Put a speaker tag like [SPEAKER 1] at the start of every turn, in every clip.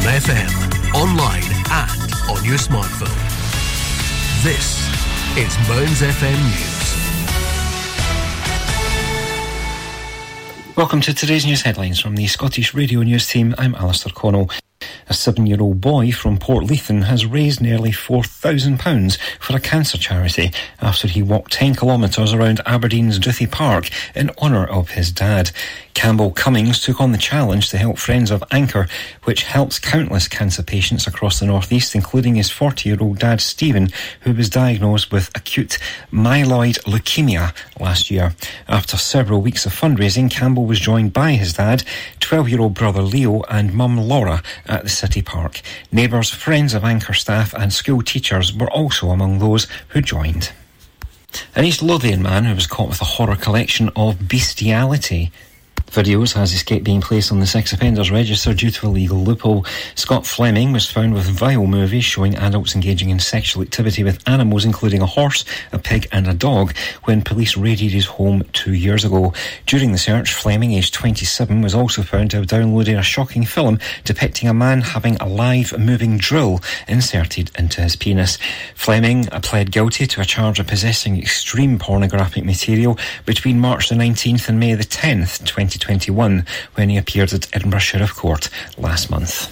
[SPEAKER 1] on FM, online, and on your smartphone. This is Mearns FM
[SPEAKER 2] News. Welcome to today's news headlines from the Scottish Radio News team. I'm Alistair Connell. A seven year old boy from Port Portlethen has raised nearly £4,000 for a cancer charity after he walked 10 kilometres around Aberdeen's Duthie Park in honour of his dad. Campbell Cummings took on the challenge to help Friends of Anchor, which helps countless cancer patients across the northeast, including his 40 year old dad Stephen, who was diagnosed with acute myeloid leukemia last year. After several weeks of fundraising, Campbell was joined by his dad, 12 year old brother Leo, and mum Laura at the City Park. Neighbours, friends of Anchor staff, and school teachers were also among those who joined. An East Lothian man who was caught with a horror collection of bestiality videos has escaped being placed on the sex offenders register due to a legal loophole. Scott Fleming was found with vile movies showing adults engaging in sexual activity with animals, including a horse, a pig, and a dog, when police raided his home two years ago. During the search, Fleming, aged 27, was also found to have downloaded a shocking film depicting a man having a live moving drill inserted into his penis. Fleming pled guilty to a charge of possessing extreme pornographic material between March the 19th and May the 10th, 2020. 2021 when he appeared at Edinburgh Sheriff Court last month.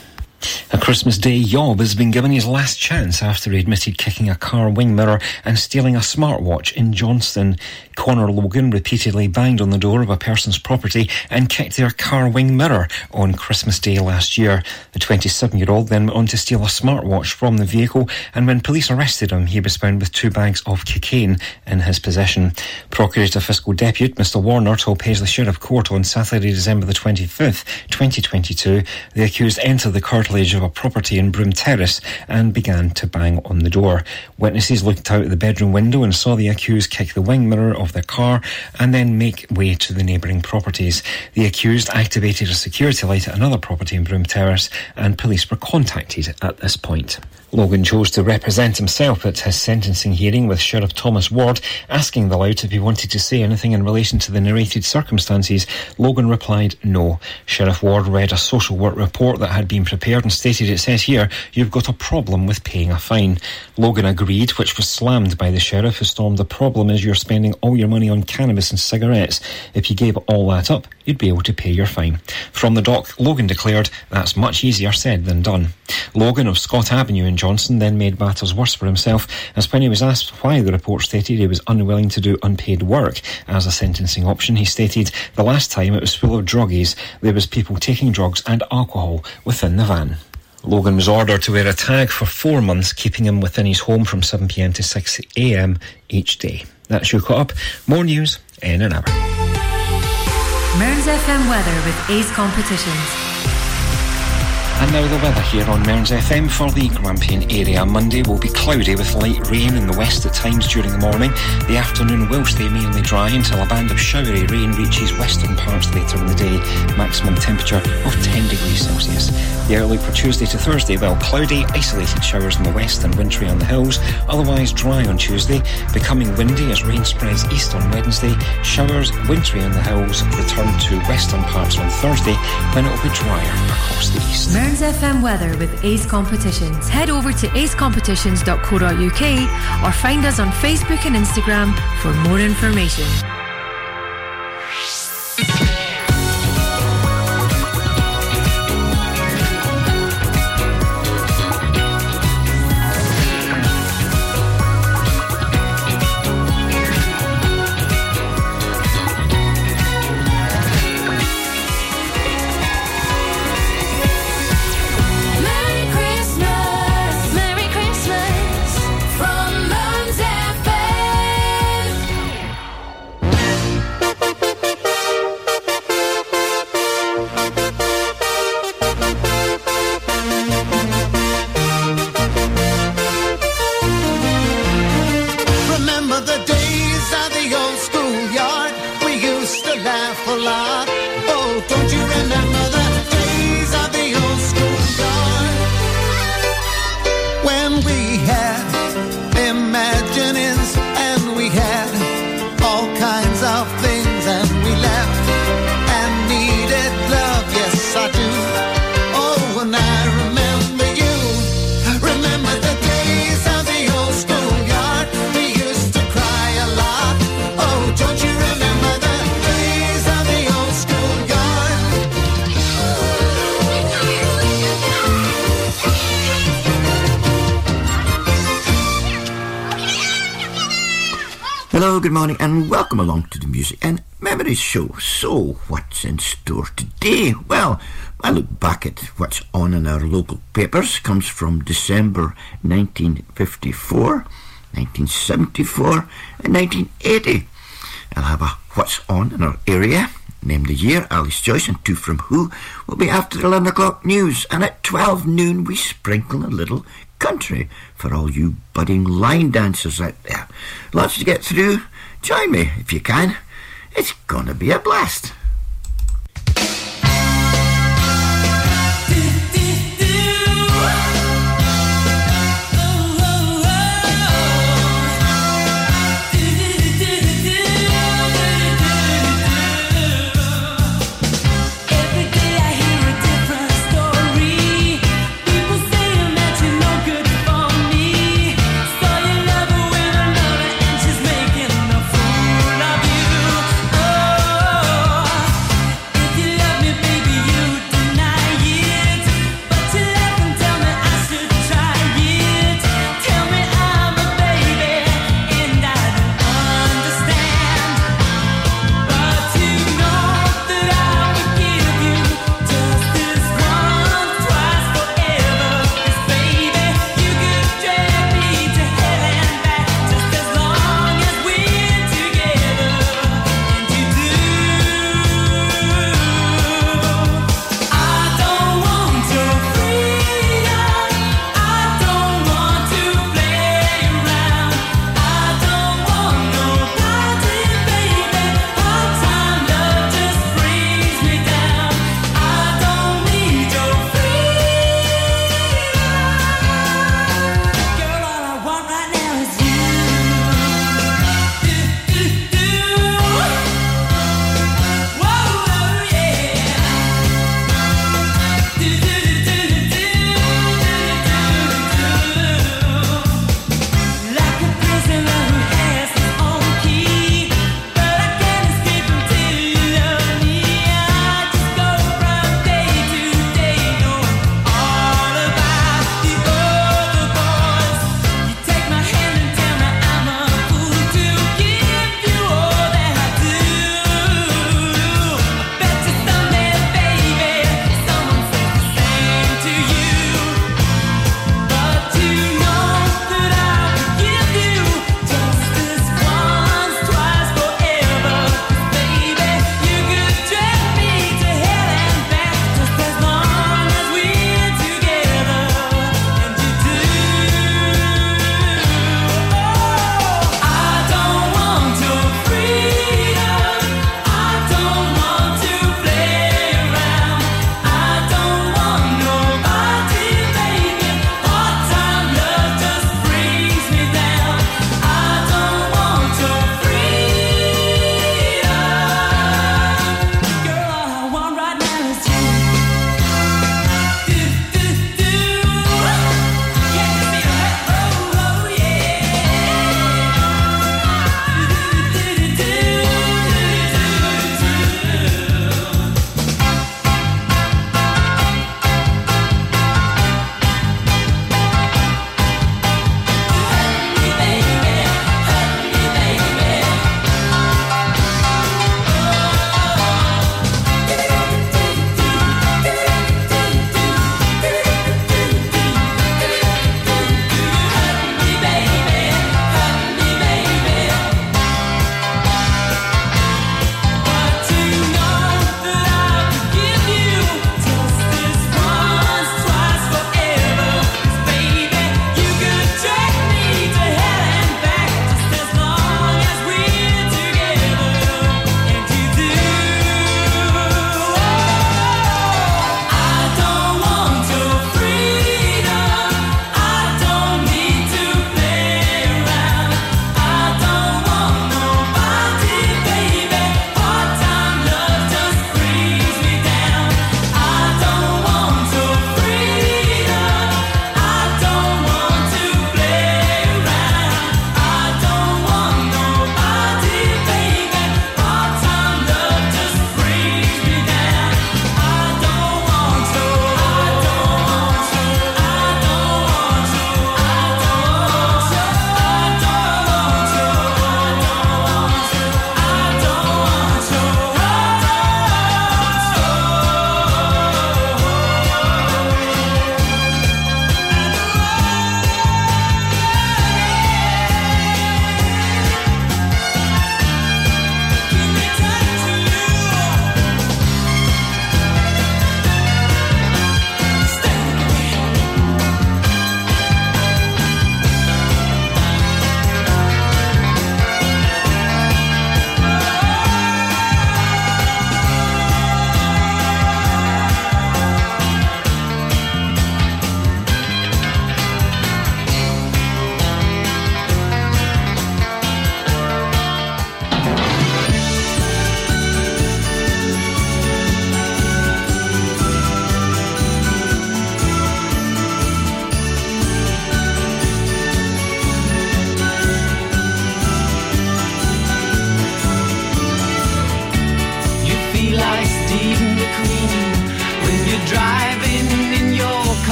[SPEAKER 2] A Christmas Day yob has been given his last chance after he admitted kicking a car wing mirror and stealing a smartwatch in Johnstone. Connor Logan repeatedly banged on the door of a person's property and kicked their car wing mirror on Christmas Day last year. The 27 year old then went on to steal a smartwatch from the vehicle, and when police arrested him, he was found with two bags of cocaine in his possession. Procurator Fiscal Deputy Mr Warner told Paisley Sheriff Court on Saturday, December the 25th, 2022, the accused entered the curtilage of a property in Broom Terrace and began to bang on the door. Witnesses looked out the bedroom window and saw the accused kick the wing mirror of their car and then make way to the neighbouring properties. The accused activated a security light at another property in Broom Terrace and police were contacted at this point. Logan chose to represent himself at his sentencing hearing with Sheriff Thomas Ward, asking the lout if he wanted to say anything in relation to the narrated circumstances. Logan replied no. Sheriff Ward read a social work report that had been prepared and stated it says here, you've got a problem with paying a fine. Logan agreed, which was slammed by the sheriff who stormed the problem is you're spending all your money on cannabis and cigarettes. If you gave all that up, you'd be able to pay your fine. From the dock, Logan declared, that's much easier said than done. Logan of Scott Avenue in Johnstone then made matters worse for himself, as when he was asked why the report stated he was unwilling to do unpaid work as a sentencing option, he stated the last time it was full of druggies, there was people taking drugs and alcohol within the van. Logan was ordered to wear a tag for four months, keeping him within his home from 7pm to 6am each day. That's your caught up. More news in an hour.
[SPEAKER 3] Mearns FM weather with Ace Competitions.
[SPEAKER 2] And now the weather here on Mearns FM for the Grampian area. Monday will be cloudy with light rain in the west at times during the morning. The afternoon will stay mainly dry until a band of showery rain reaches western parts later in the day. Maximum temperature of 10 degrees Celsius. The outlook for Tuesday to Thursday, well, cloudy, isolated showers in the west and wintry on the hills. Otherwise dry on Tuesday, becoming windy as rain spreads east on Wednesday. Showers, wintry on the hills, return to western parts on Thursday when it will be drier across the east.
[SPEAKER 3] Mearns FM weather with Ace Competitions. Head over to acecompetitions.co.uk or find us on Facebook and Instagram for more information.
[SPEAKER 4] Hello, good morning, and welcome along to the Music and Memories Show. So, what's in store today? Well, I look back at what's on in our local papers. Comes from December 1954, 1974, and 1980. I'll have a what's on in our area. Name the year, Alice Joyce, and two from who will be after 11 o'clock news. And at 12 noon, we sprinkle a little country for all you budding line dancers out there. Lots to get through. Join me if you can. It's gonna be a blast.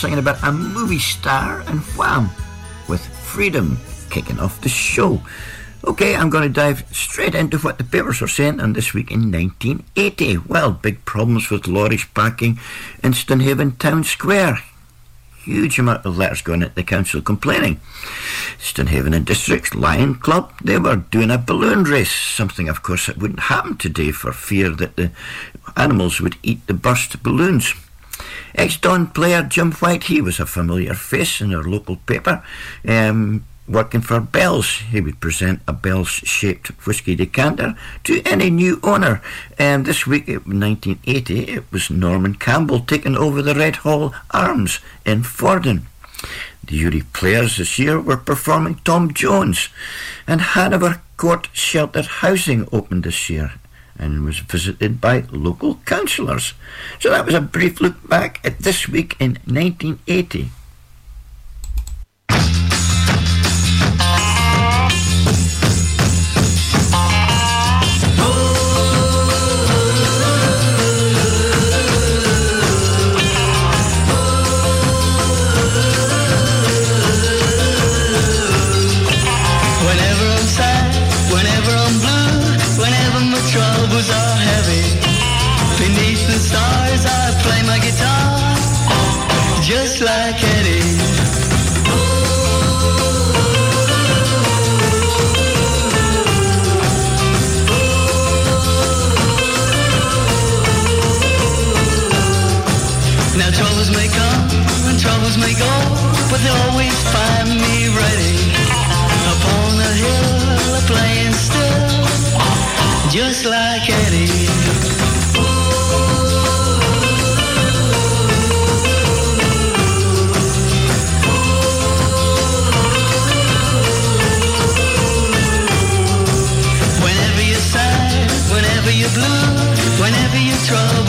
[SPEAKER 4] Singing about a movie star and wham with freedom kicking off the show. Okay, I'm going to dive straight into what the papers are saying on this week in 1980. Well, big problems with lorries parking in Stonehaven Town Square. Huge amount of letters going at the council complaining. Stonehaven and District's Lion Club, they were doing a balloon race, something of course that wouldn't happen today for fear that the animals would eat the burst balloons. Ex-Don player Jim White, he was a familiar face in our local paper. Um, working for Bell's, he would present a Bell's-shaped whisky decanter to any new owner. And this week, in 1980, it was Norman Campbell taking over the Red Hall Arms in Fordoun. The Ury players this year were performing Tom Jones, and Hanover Court Sheltered Housing opened this year and was visited by local councillors. So that was a brief look back at this week in 1980.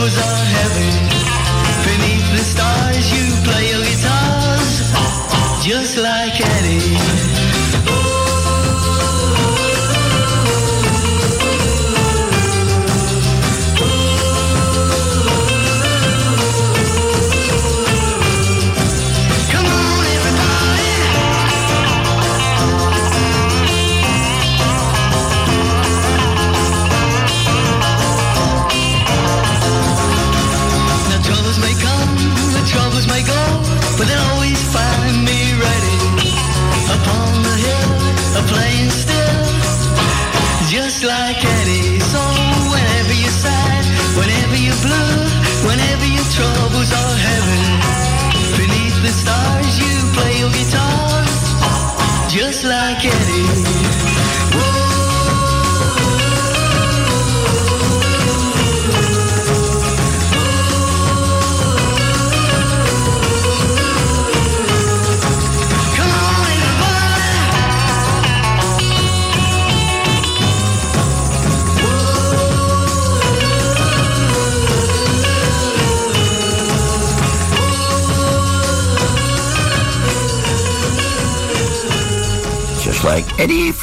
[SPEAKER 5] numbers are heavy. Beneath the stars, you play your guitars just like.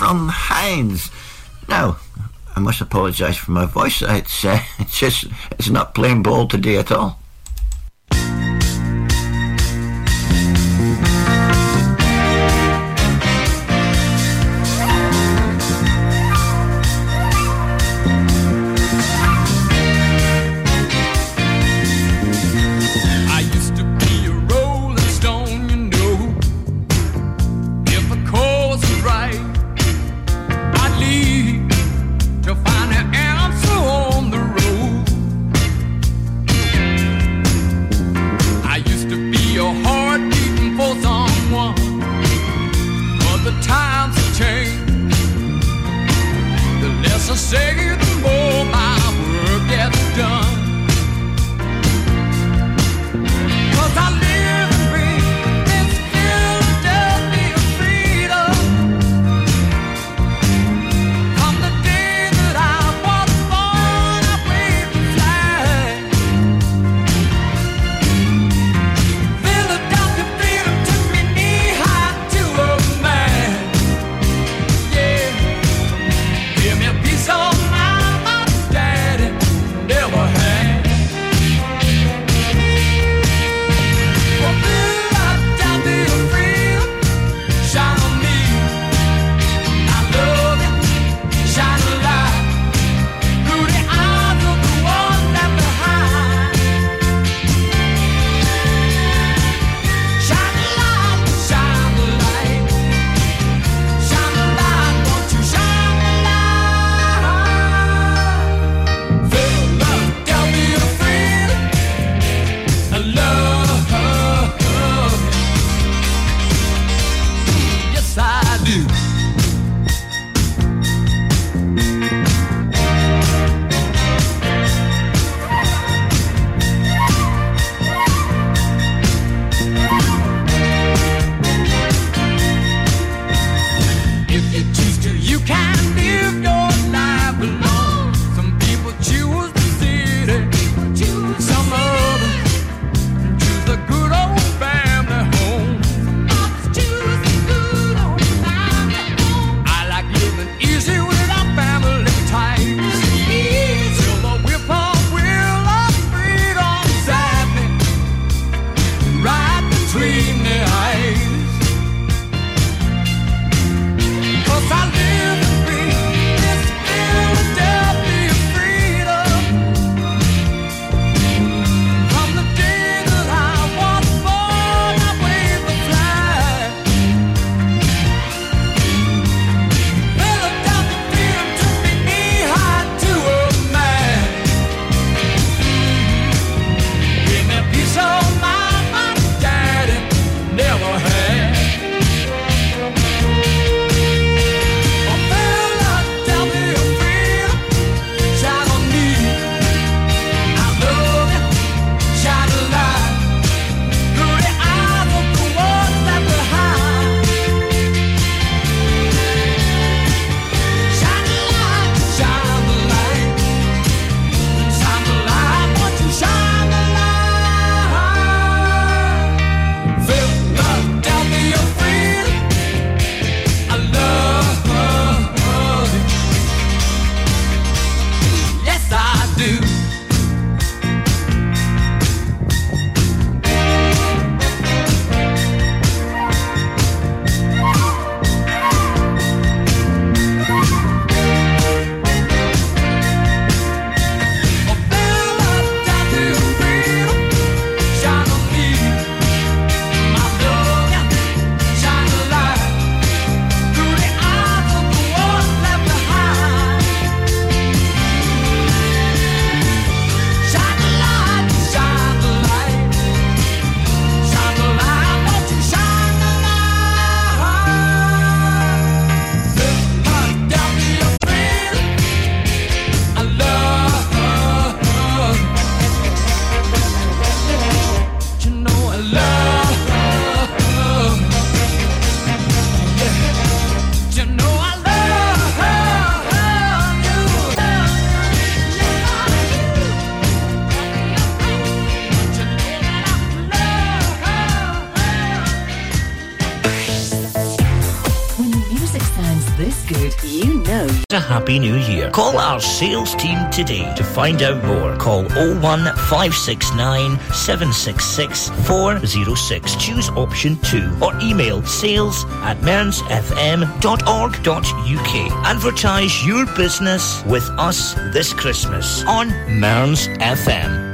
[SPEAKER 5] John Hines. Now,
[SPEAKER 4] I must apologise for my voice. It's uh, it's just it's not playing ball today at all.
[SPEAKER 6] Happy new year. Call our sales team today to find out more. Call 01569 766 406. Choose option 2 or email sales at mearnsfm.org.uk. Advertise your business with us this Christmas on Mearns FM.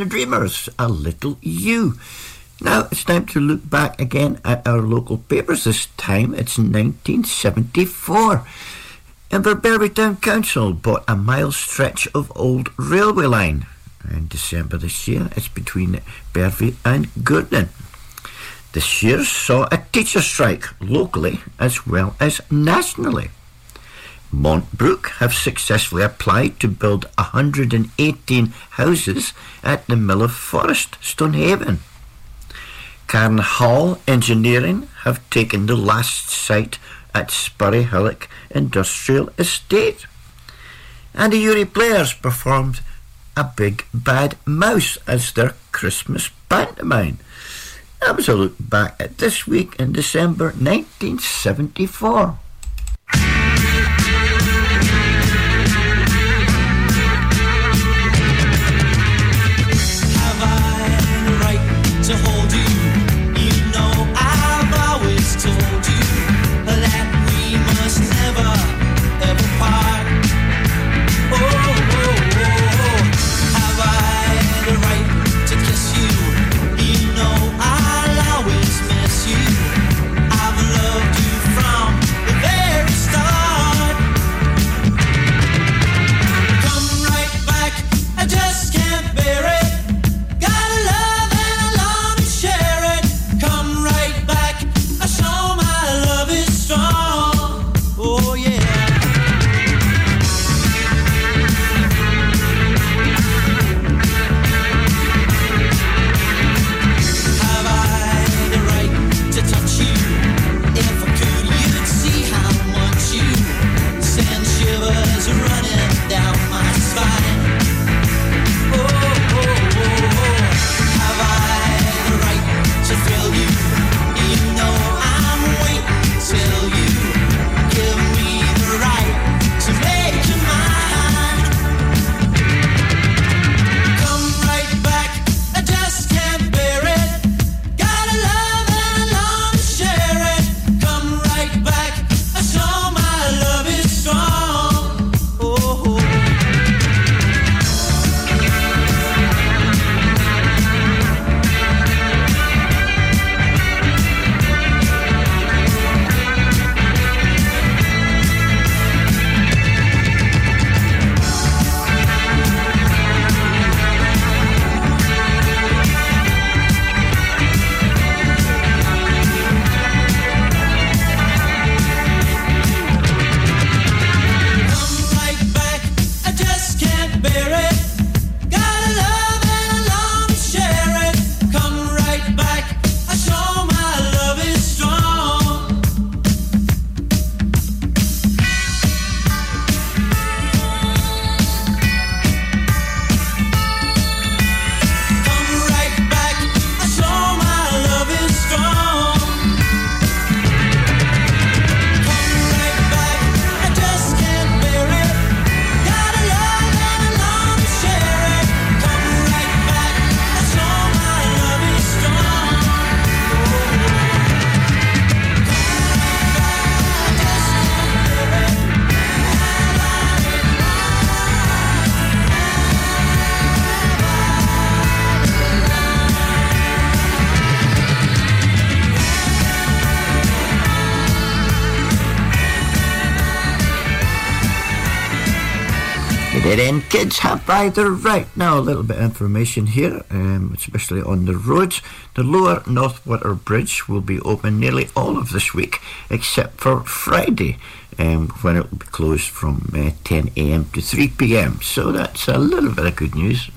[SPEAKER 7] The
[SPEAKER 4] Dreamers, A Little You. Now it's time to look back again at our local papers. This time it's 1974. Inverbervie Town Council bought a mile stretch of old railway line. In December this year, it's between Bervie and Gourdon. This year saw a teacher strike locally as well as nationally. Montbrook have successfully applied to build 118 houses at the Mill of Forest, Stonehaven. Cairn Hall Engineering have taken the last site at Spurryhillock Industrial Estate. And the Ury Players performed A Big Bad Mouse as their Christmas pantomime. That was a look back at this week in December 1974.
[SPEAKER 7] either. Right,
[SPEAKER 8] now a little bit of information here, um, especially on the roads. The lower Northwater Bridge will be open nearly all of this week, except for Friday, um, when it will be closed from uh, 10am to 3pm. So that's a little bit of good news.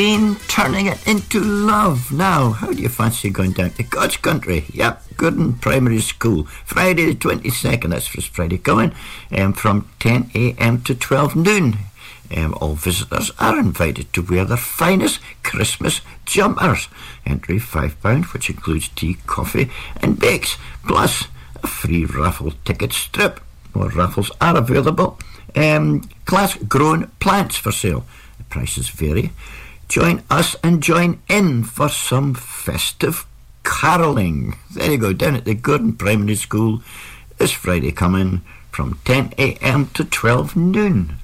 [SPEAKER 8] been turning it into love. Now, how do you fancy going down to God's country? Yep, Gourdon Primary School, Friday the 22nd, that's first Friday coming, um, from 10am to 12 noon. Um, all visitors are invited to wear their finest Christmas jumpers. Entry £5, which includes tea, coffee, and bakes, plus a free raffle ticket strip. More raffles are available. Um, class grown plants for sale. The prices vary join us and join in for some festive carolling. There you go, down at the Gourdon Primary School this Friday coming from 10am to 12 noon.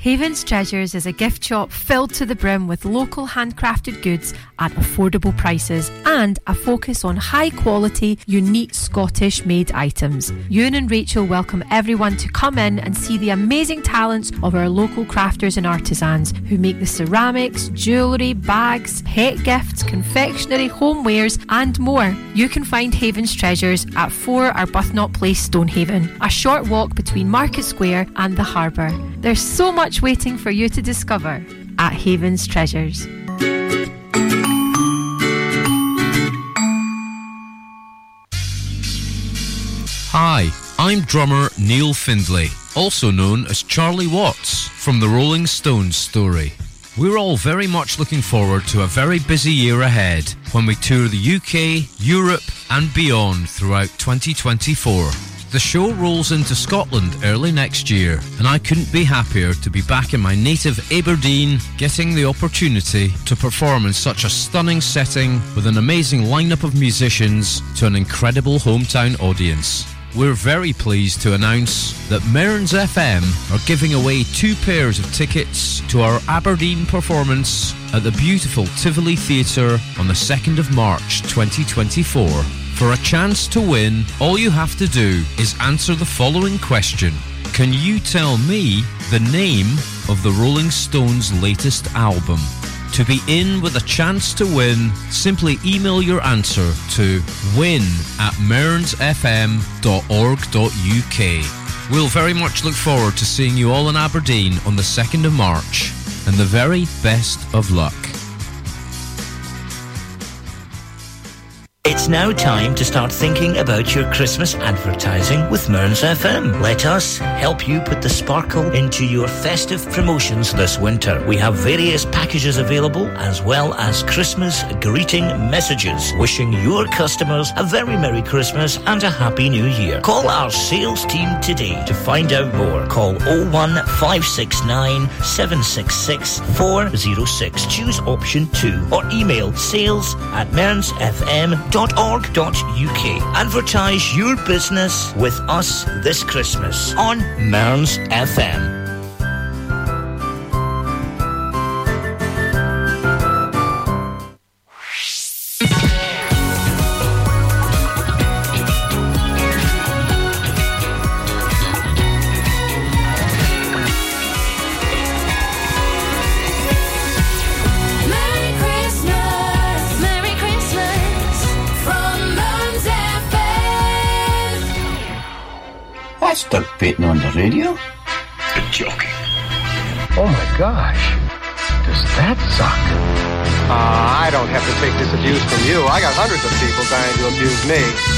[SPEAKER 3] Haven's Treasures is a gift shop filled to the brim with local handcrafted goods at affordable prices and a focus on high quality, unique Scottish made items. Ewan and Rachel welcome everyone to come in and see the amazing talents of our local crafters and artisans who make the ceramics, jewellery, bags, pet gifts, confectionery, homewares, and more. You can find Haven's Treasures at 4 Arbuthnot Place, Stonehaven, a short walk between Market Square and the harbour. There's so much waiting for you to discover at Haven's Treasures.
[SPEAKER 9] Hi, I'm drummer Neil Findlay, also known as Charlie Watts from the Rolling Stones story. We're all very much looking forward to a very busy year ahead when we tour the UK, Europe, and beyond throughout 2024. The show rolls into Scotland early next year, and I couldn't be happier to be back in my native Aberdeen, getting the opportunity to perform in such a stunning setting with an amazing lineup of musicians to an incredible hometown audience. We're very pleased to announce that Mearns FM are giving away two pairs of tickets to our Aberdeen performance at the beautiful Tivoli Theatre on the 2nd of March 2024. For a chance to win, all you have to do is answer the following question. Can you tell me the name of the Rolling Stones' latest album? To be in with a chance to win, simply email your answer to win at mearnsfm.org.uk. We'll very much look forward to seeing you all in Aberdeen on the 2nd of March, and the very best of luck.
[SPEAKER 10] It's now time to start thinking about your Christmas advertising with Mearns FM. Let us help you put the sparkle into your festive promotions this winter. We have various packages available as well as Christmas greeting messages wishing your customers a very Merry Christmas and a Happy New Year. Call our sales team today to find out more. Call 01569 766 406. Choose option 2 or email sales at mearnsfm.org.uk. Advertise your business with us this Christmas on Mearns FM.
[SPEAKER 4] That's Doug on the radio.
[SPEAKER 11] Good joking.
[SPEAKER 12] Oh my gosh. Does that suck? Uh, I don't have to take this abuse from you. I got hundreds of people trying to abuse me.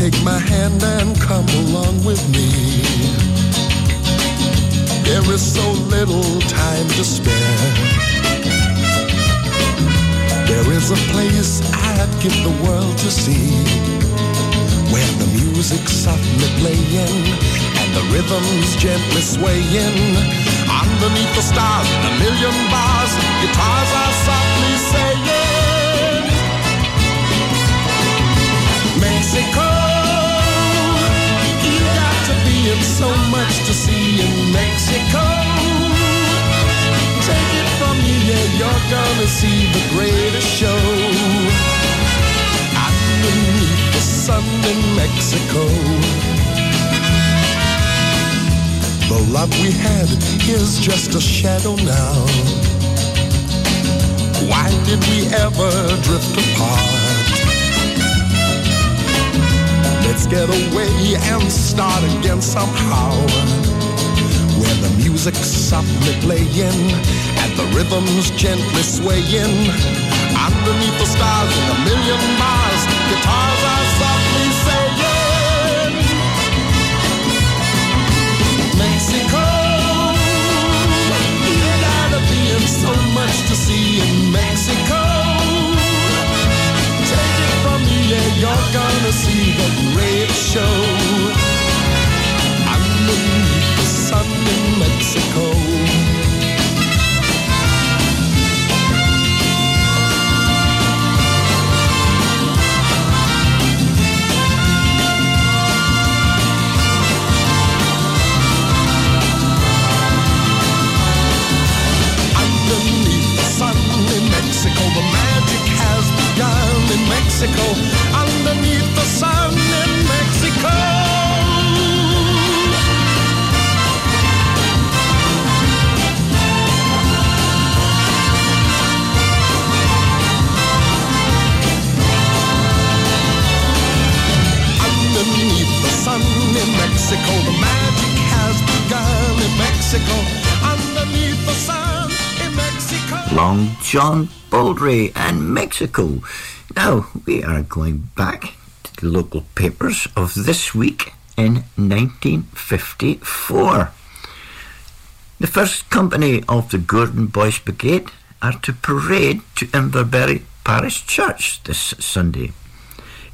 [SPEAKER 13] Take my hand and come along with me. There is so little time to spare. There is a place I'd give the world to see where the music's softly playing and the rhythm's gently swaying. Underneath the stars a million bars, guitars are softly saying, Mexico. In so much to see in Mexico. Take it from me, yeah, you're gonna see the greatest show. Underneath the sun in Mexico. The love we had is just a shadow now. Why did we ever drift apart? Get away and start again somehow. Where the music's softly playing and the rhythm's gently swaying. Underneath the stars in a million bars, guitars are softly saying, Mexico, you gotta be in so much to see in Mexico. You're gonna see the
[SPEAKER 14] great show underneath the sun in Mexico. Underneath the sun in Mexico,
[SPEAKER 15] the magic has begun in Mexico. John Baldry and Mexico. Now we are going back to the local papers of this week in 1954. The first company of the Gourdon Boys Brigade are to parade to Inverbervie Parish Church this Sunday.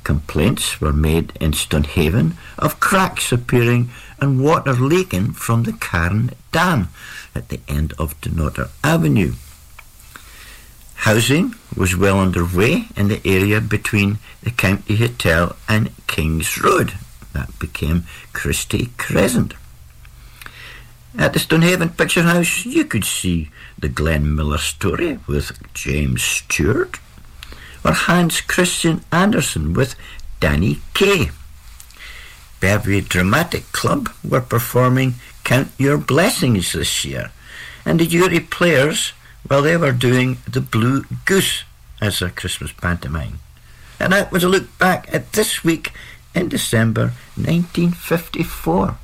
[SPEAKER 15] Complaints were made in Stonehaven of cracks appearing and water leaking from the Cairn Dam at the end of Dunnottar Avenue. Housing was well underway in the area between the County Hotel and King's Road. That became Christie Crescent. At the Stonehaven Picture House, you could see the Glenn Miller story with James Stewart, or Hans Christian Andersen with Danny Kaye. Beverly Dramatic Club were performing Count Your Blessings this year, and the Ury Players, well, they were doing The Blue Goose as a Christmas pantomime. And that was a look back at this week in December 1954.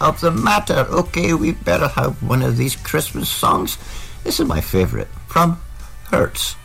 [SPEAKER 16] out
[SPEAKER 4] of the matter. Okay, we better have one of these Christmas songs. This is my favorite from
[SPEAKER 6] Hurts.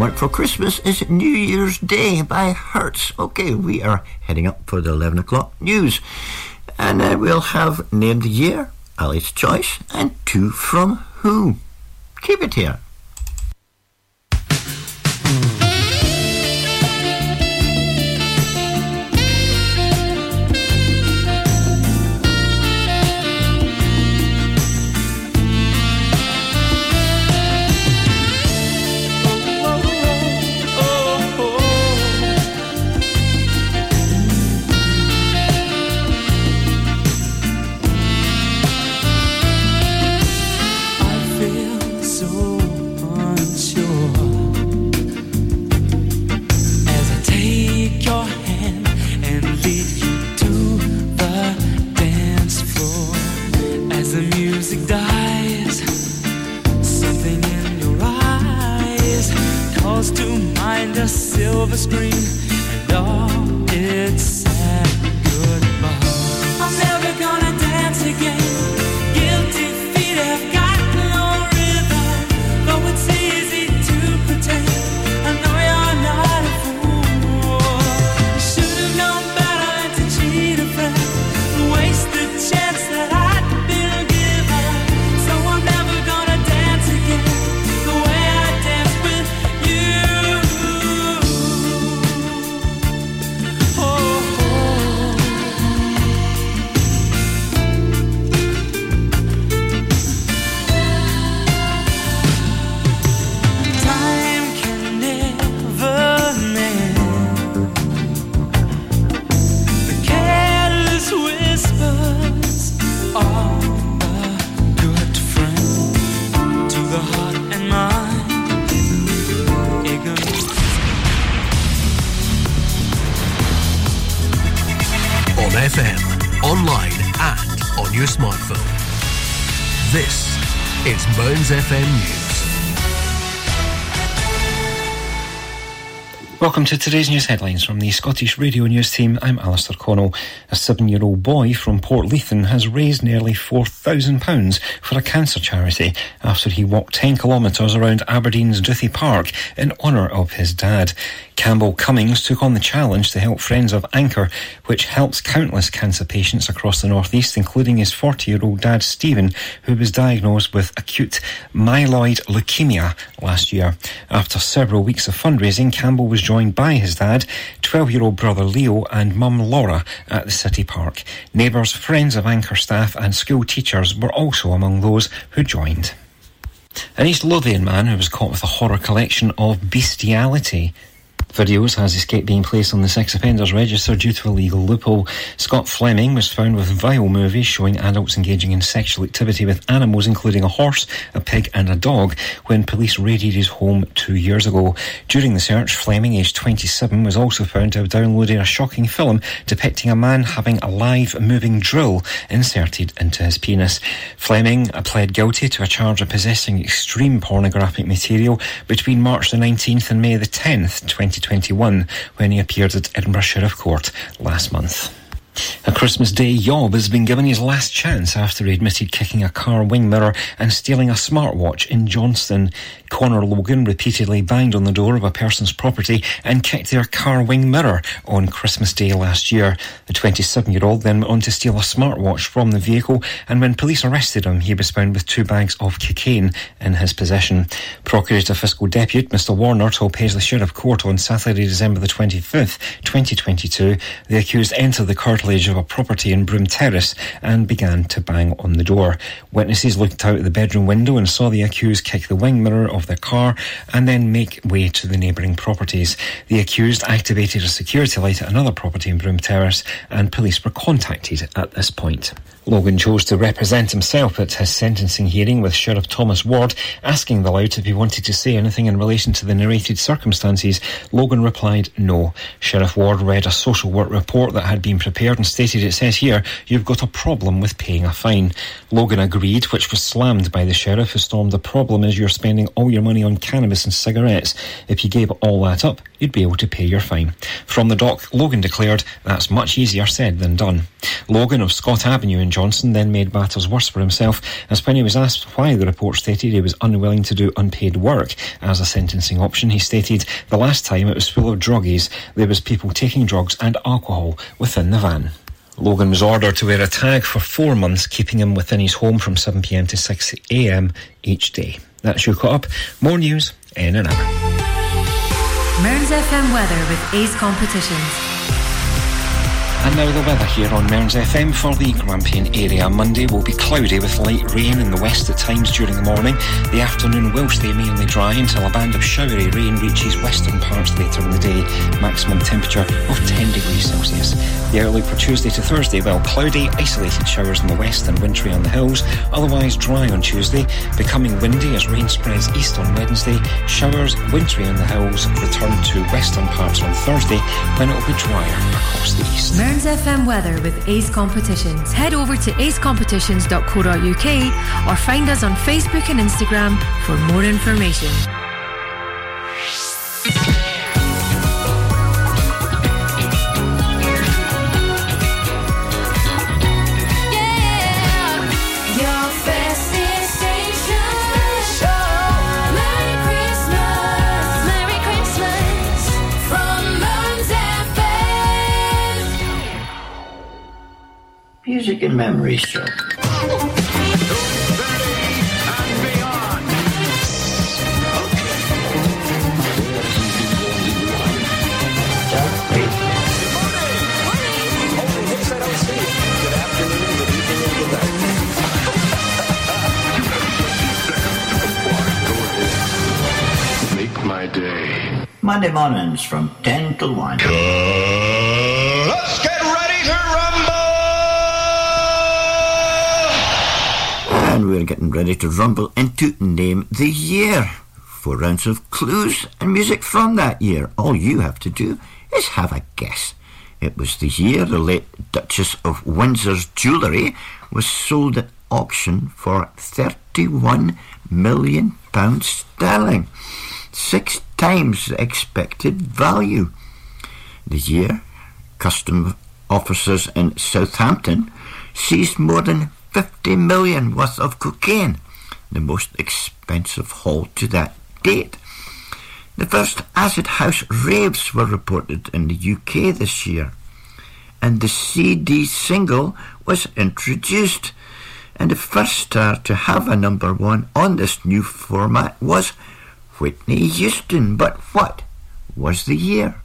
[SPEAKER 6] And for Christmas is New Year's Day
[SPEAKER 4] by Hurts. Okay, we are heading up for the 11 o'clock news. And then we'll have Named Year, Ali's Choice, and Two from Who. Keep it here.
[SPEAKER 2] Welcome to today's news headlines from the Scottish Radio News team. I'm Alistair Connell. A seven year old boy from Portlethen has raised nearly £4,000 for a cancer charity after he walked 10 kilometres around Aberdeen's Duthie Park in honour of his dad. Campbell Cummings took on the challenge to help Friends of Anchor, which helps countless cancer patients across the northeast, including his 40 year old dad Stephen, who was diagnosed with acute myeloid leukemia last year. After several weeks of fundraising, Campbell was joined by his dad, 12 year old brother Leo, and mum Laura at the City Park. Neighbours, friends of Anchor staff, and school teachers were also among those who joined. An East Lothian man who was caught with a horror collection of bestiality videos has escaped being placed on the sex offenders register due to a legal loophole. Scott Fleming was found with vile movies showing adults engaging in sexual activity with animals, including a horse, a pig, and a dog, when police raided his home two years ago. During the search, Fleming, aged 27, was also found to have downloaded a shocking film depicting a man having a live moving drill inserted into his penis. Fleming uh, pled guilty to a charge of possessing extreme pornographic material between March the 19th and May the 10th, 2021, when he appeared at Edinburgh Sheriff Court last month. A Christmas Day yob has been given his last chance after he admitted kicking a car wing mirror and stealing a smartwatch in Johnstone. Connor Logan repeatedly banged on the door of a person's property and kicked their car wing mirror on Christmas Day last year. The 27 year old then went on to steal a smartwatch from the vehicle, and when police arrested him, he was found with two bags of cocaine in his possession. Procurator Fiscal Deputy Mr Warner told Paisley Sheriff Court on Saturday, December the 25th, 2022, the accused entered the of a property in Broom Terrace and began to bang on the door. Witnesses looked out the bedroom window and saw the accused kick the wing mirror of their car and then make way to the neighbouring properties. The accused activated a security light at another property in Broom Terrace and police were contacted at this point. Logan chose to represent himself at his sentencing hearing with Sheriff Thomas Ward, asking the lout if he wanted to say anything in relation to the narrated circumstances. Logan replied no. Sheriff Ward read a social work report that had been prepared and stated it says here, you've got a problem with paying a fine. Logan agreed, which was slammed by the sheriff who stormed the problem is you're spending all your money on cannabis and cigarettes. If you gave all that up, you'd be able to pay your fine. From the dock, Logan declared, that's much easier said than done. Logan of Scott Avenue in Johnson then made matters worse for himself, as when he was asked why the report stated he was unwilling to do unpaid work as a sentencing option, he stated, the last time it was full of druggies, there was people taking drugs and alcohol within the van. Logan was ordered to wear a tag for four months, keeping him within his home from 7pm to 6am each day. That's your caught up. More news in an hour.
[SPEAKER 17] Mearns FM weather with Ace Competitions.
[SPEAKER 2] And now the weather here on Mearns FM for the Grampian area. Monday will be cloudy with light rain in the west at times during the morning. The afternoon will stay mainly dry until a band of showery rain reaches western parts later in the day. Maximum temperature of 10 degrees Celsius. The outlook for Tuesday to Thursday, well, cloudy, isolated showers in the west and wintry on the hills. Otherwise dry on Tuesday, becoming windy as rain spreads east on Wednesday. Showers, wintry on the hills, return to western parts on Thursday when it will be drier across the east.
[SPEAKER 17] Mearns FM weather with Ace Competitions. Head over to acecompetitions.co.uk or find us on Facebook and Instagram for more information.
[SPEAKER 4] Music and Memories show.
[SPEAKER 18] Make my day.
[SPEAKER 4] Monday mornings from 10 to 1. Getting ready to rumble into Name the Year. Four rounds of clues and music from that year. All you have to do is have a guess. It was the year the late Duchess of Windsor's jewellery was sold at auction for £31 million sterling, six times the expected value. The year, custom officers in Southampton seized more than 50 million worth of cocaine, the most expensive haul to that date. The first acid house raves were reported in the UK this year, and the CD single was introduced. And the first star to have a number one on this new format was Whitney Houston. But what was the year?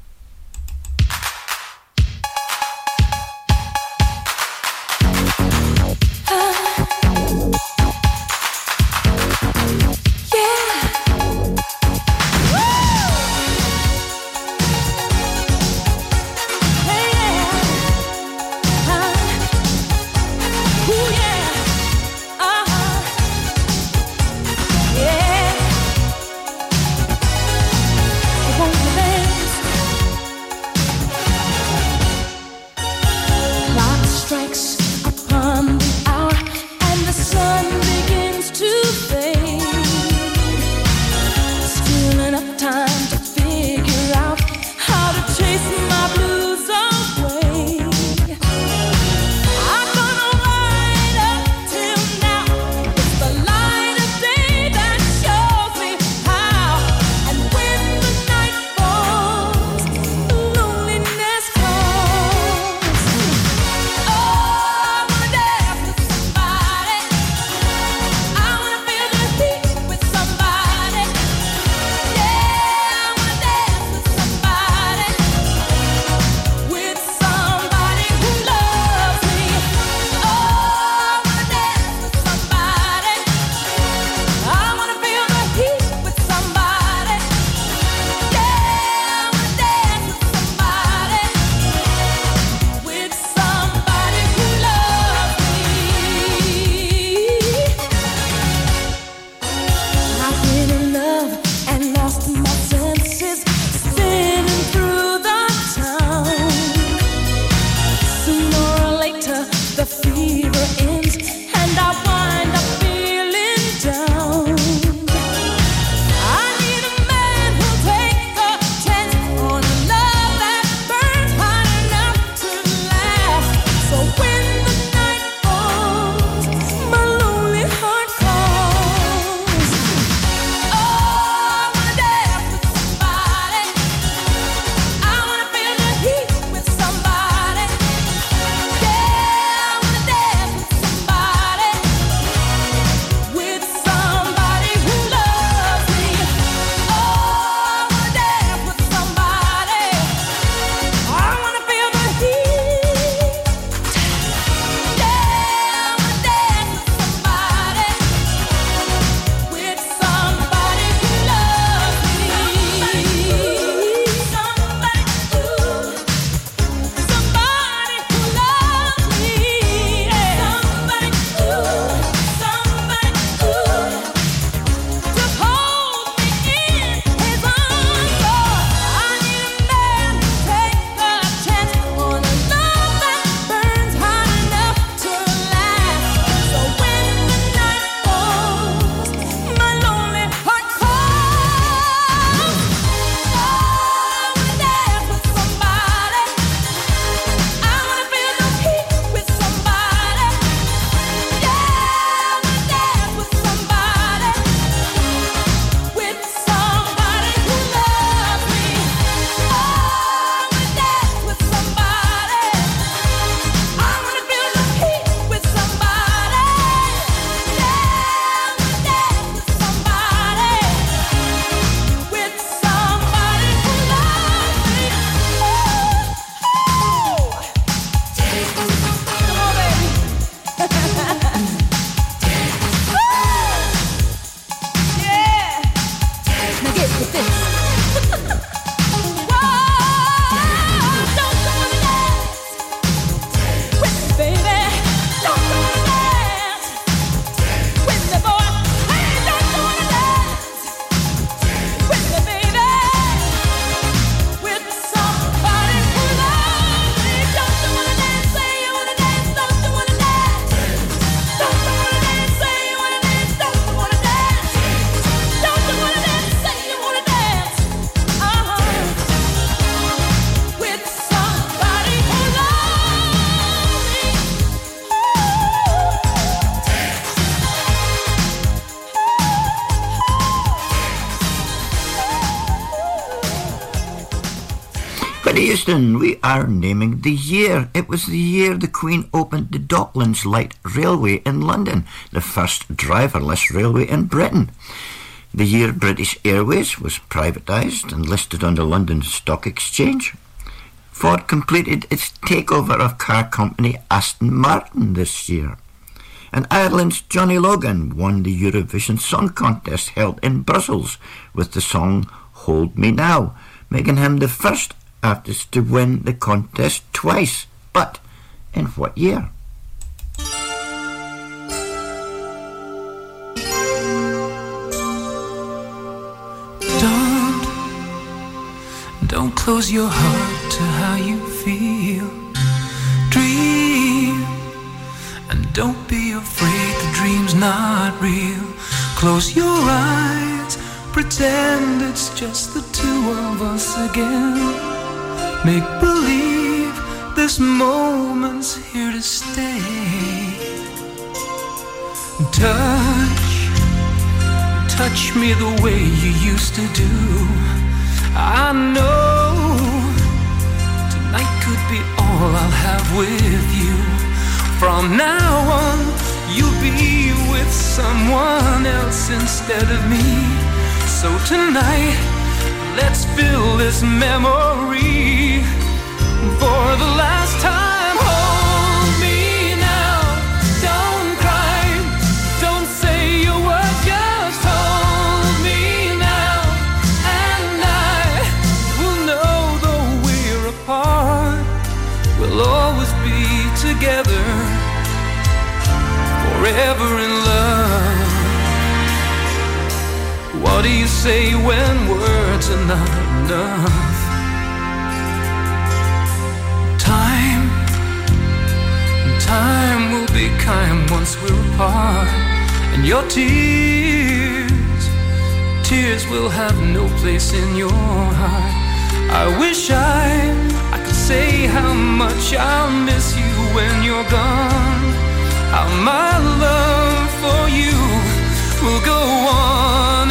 [SPEAKER 4] We are naming the year. It was the year the Queen opened the Docklands Light Railway in London, the first driverless railway in Britain. The year British Airways was privatised and listed on the London Stock Exchange. Ford completed its takeover of car company Aston Martin this year. And Ireland's Johnny Logan won the Eurovision Song Contest held in Brussels with the song Hold Me Now, making him the first artist to win the contest twice. But in what year?
[SPEAKER 6] Don't, don't close your heart to how you feel. Dream, and don't be afraid the dream's not real. Close your eyes, pretend it's just the two of us again. Make believe this moment's here to stay. Touch, touch me the way you used to do. I know tonight could be all I'll have with you. From now on, you'll be with someone else instead of me. So tonight, let's fill this memory forever in love. What do you say when words are not enough? Time will be kind once we're apart, and your tears, tears will have no place in your heart. I wish I, I could say how much I'll miss you when you're gone. How my love for you will go on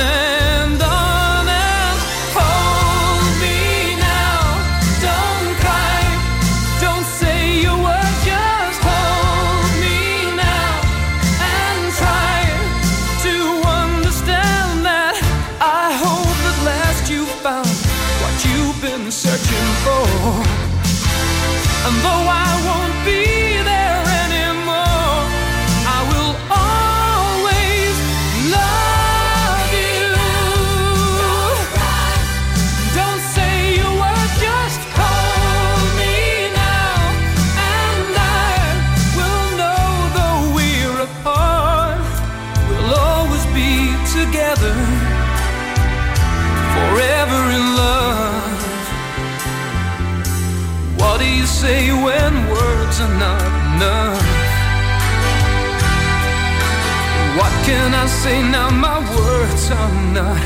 [SPEAKER 6] enough? What can I say now? My words are not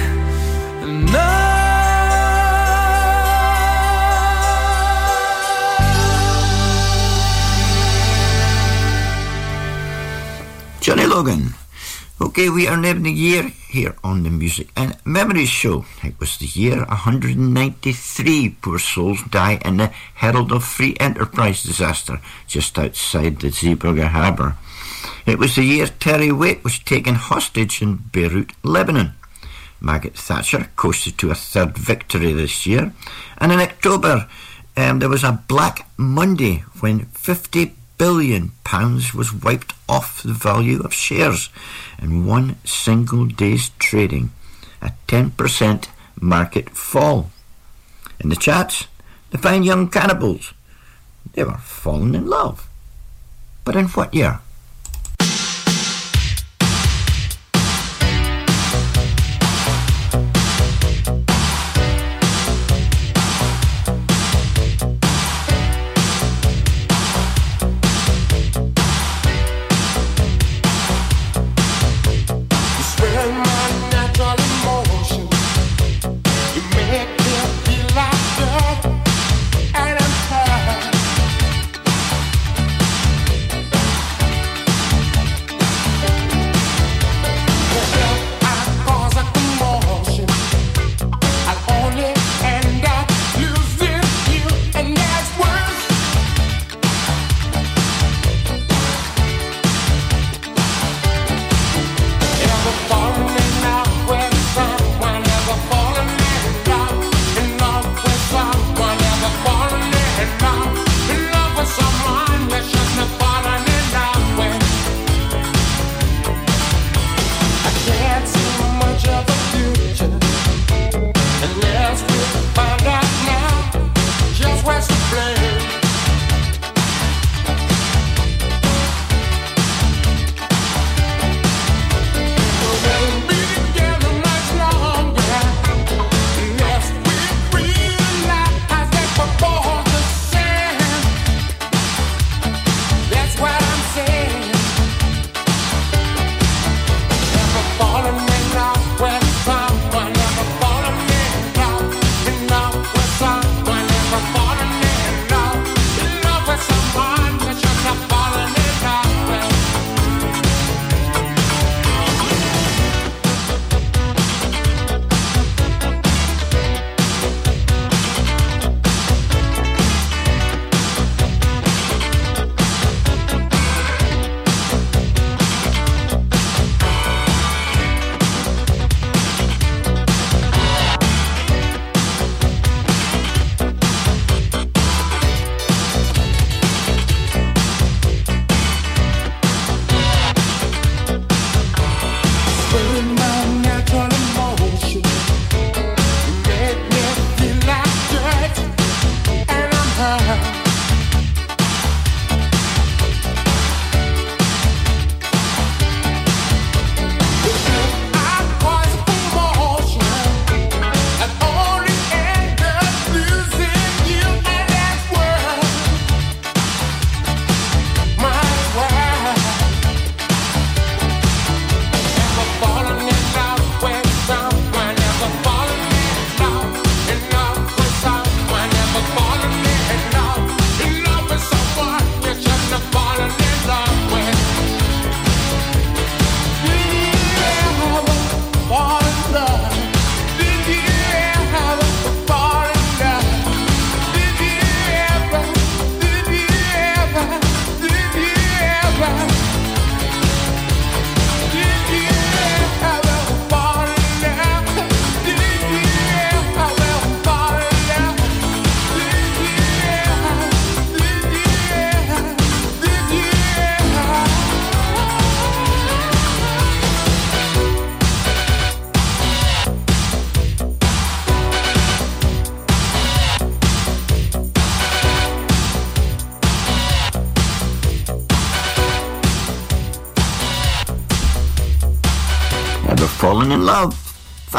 [SPEAKER 6] enough.
[SPEAKER 4] Johnny Logan. Okay, we are living the year here on the Music and Memories Show. It was the year 193 poor souls die in the Herald of Free Enterprise disaster just outside the Zeebrugge harbour. It was the year Terry Waite was taken hostage in Beirut, Lebanon. Margaret Thatcher coasted to a third victory this year. And in October, um, there was a Black Monday when 50 billion pounds was wiped off the value of shares in one single day's trading, a 10% market fall. In the chats, the fine young cannibals, they were falling in love. But in what year?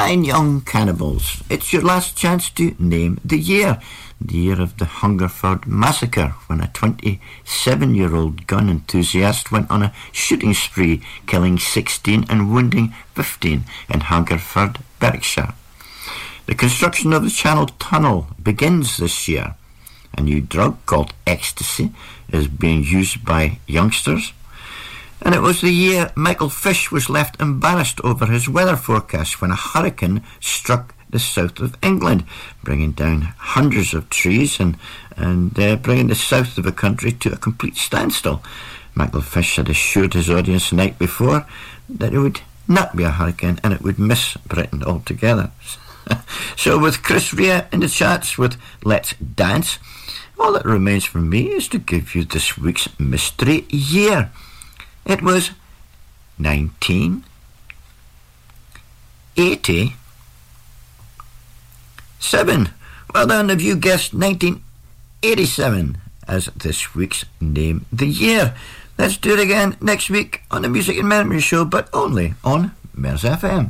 [SPEAKER 4] Fine young cannibals. It's your last chance to name the year. The year of the Hungerford Massacre, when a 27 year old gun enthusiast went on a shooting spree, killing 16 and wounding 15 in Hungerford, Berkshire. The construction of the Channel Tunnel begins this year. A new drug called ecstasy is being used by youngsters. And it was the year Michael Fish was left embarrassed over his weather forecast when a hurricane struck the south of England, bringing down hundreds of trees and, and uh, bringing the south of the country to a complete standstill. Michael Fish had assured his audience the night before that it would not be a hurricane and it would miss Britain altogether. so, with Chris Rea in the charts with Let's Dance, all that remains for me is to give you this week's mystery year. It was 1987. Well done if you guessed 1987 as this week's Name the Year. Let's do it again next week on the Music and Memory Show, but only on Mearns FM.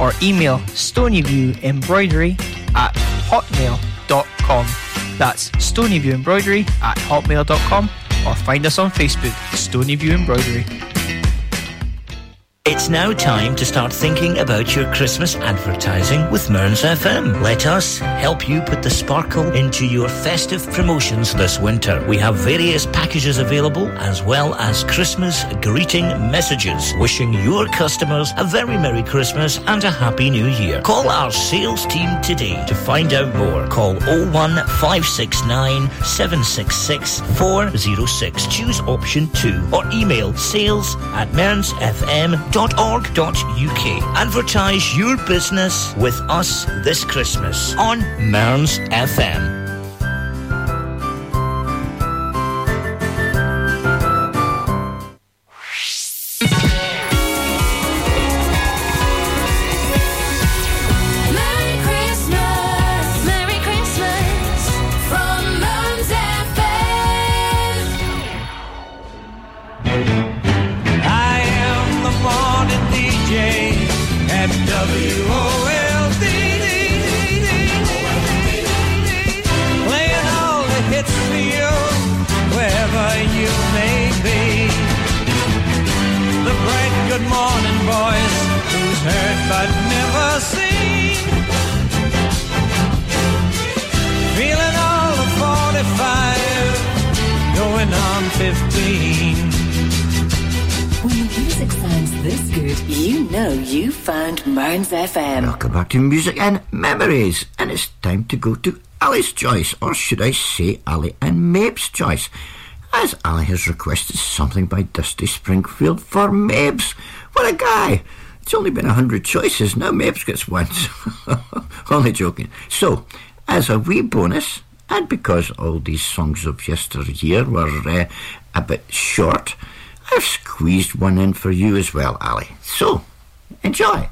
[SPEAKER 19] or email stonyviewembroidery at hotmail.com. That's stonyviewembroidery at hotmail.com or find us on Facebook, Stonyview Embroidery.
[SPEAKER 10] It's now time to start thinking about your Christmas advertising with Mearns FM. Let us help you put the sparkle into your festive promotions this winter. We have various packages available as well as Christmas greeting messages wishing your customers a very Merry Christmas and a Happy New Year. Call our sales team today to find out more. Call 01569 766 406. Choose option 2 or email sales at mearnsfm.org.uk. Advertise your business with us this Christmas on Mearns FM.
[SPEAKER 4] To Music and Memories, and it's time to go to Ali's choice, or should I say Ali and Mabes' choice, as Ali has requested something by Dusty Springfield for Mabes. What a guy! It's only been a hundred choices, now Mabes gets one. only joking. So, as a wee bonus, and because all these songs of yesteryear were uh, a bit short, I've squeezed one in for you as well, Ali. So, enjoy.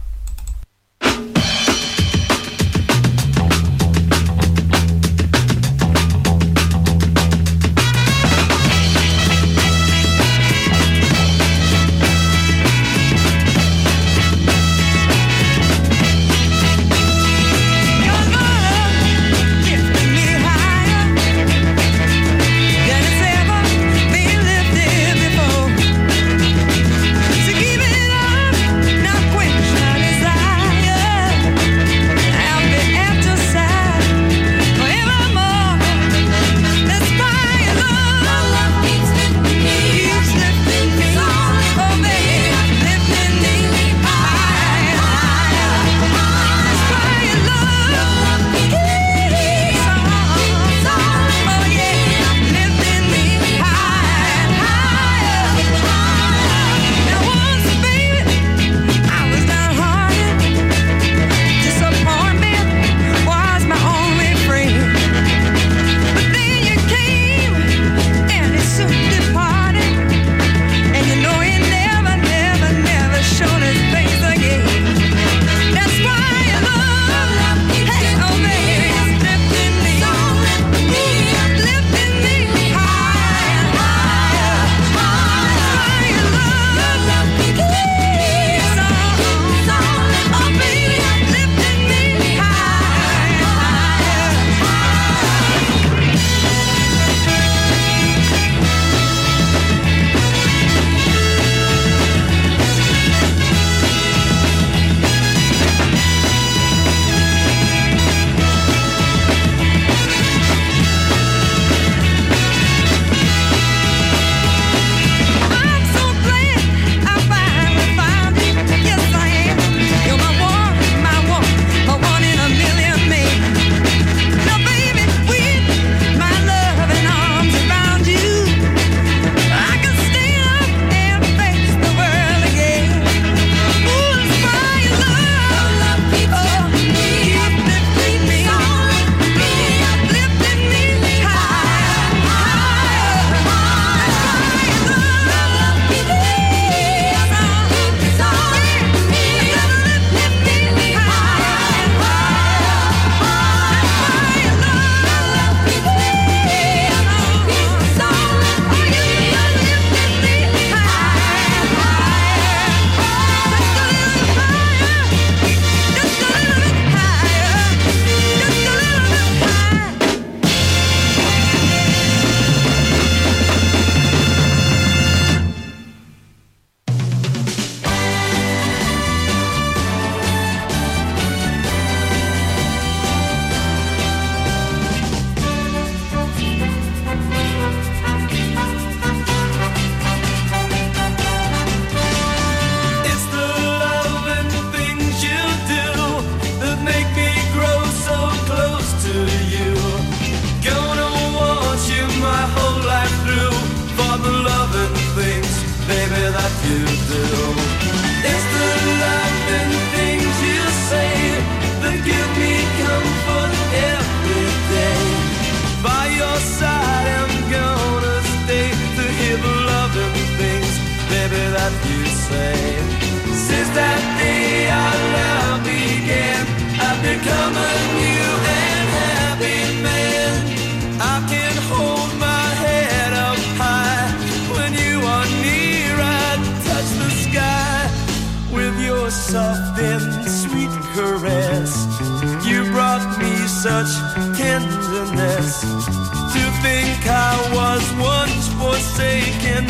[SPEAKER 6] Think I was once forsaken,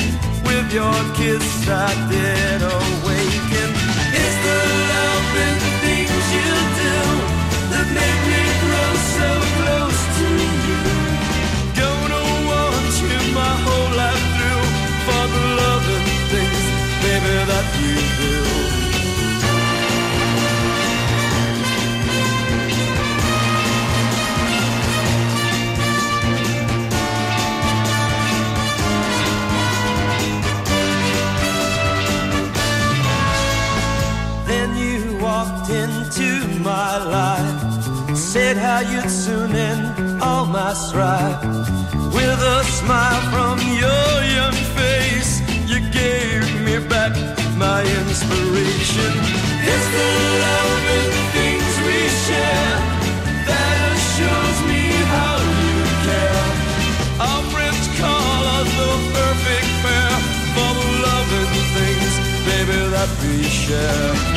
[SPEAKER 6] with your kiss I did awaken. Said how you'd soon end all my strife. With a smile from your young face, you gave me back my inspiration. It's the love and things we share that assures me how you care. Our friends call us the perfect pair for the love and things, baby, that we share.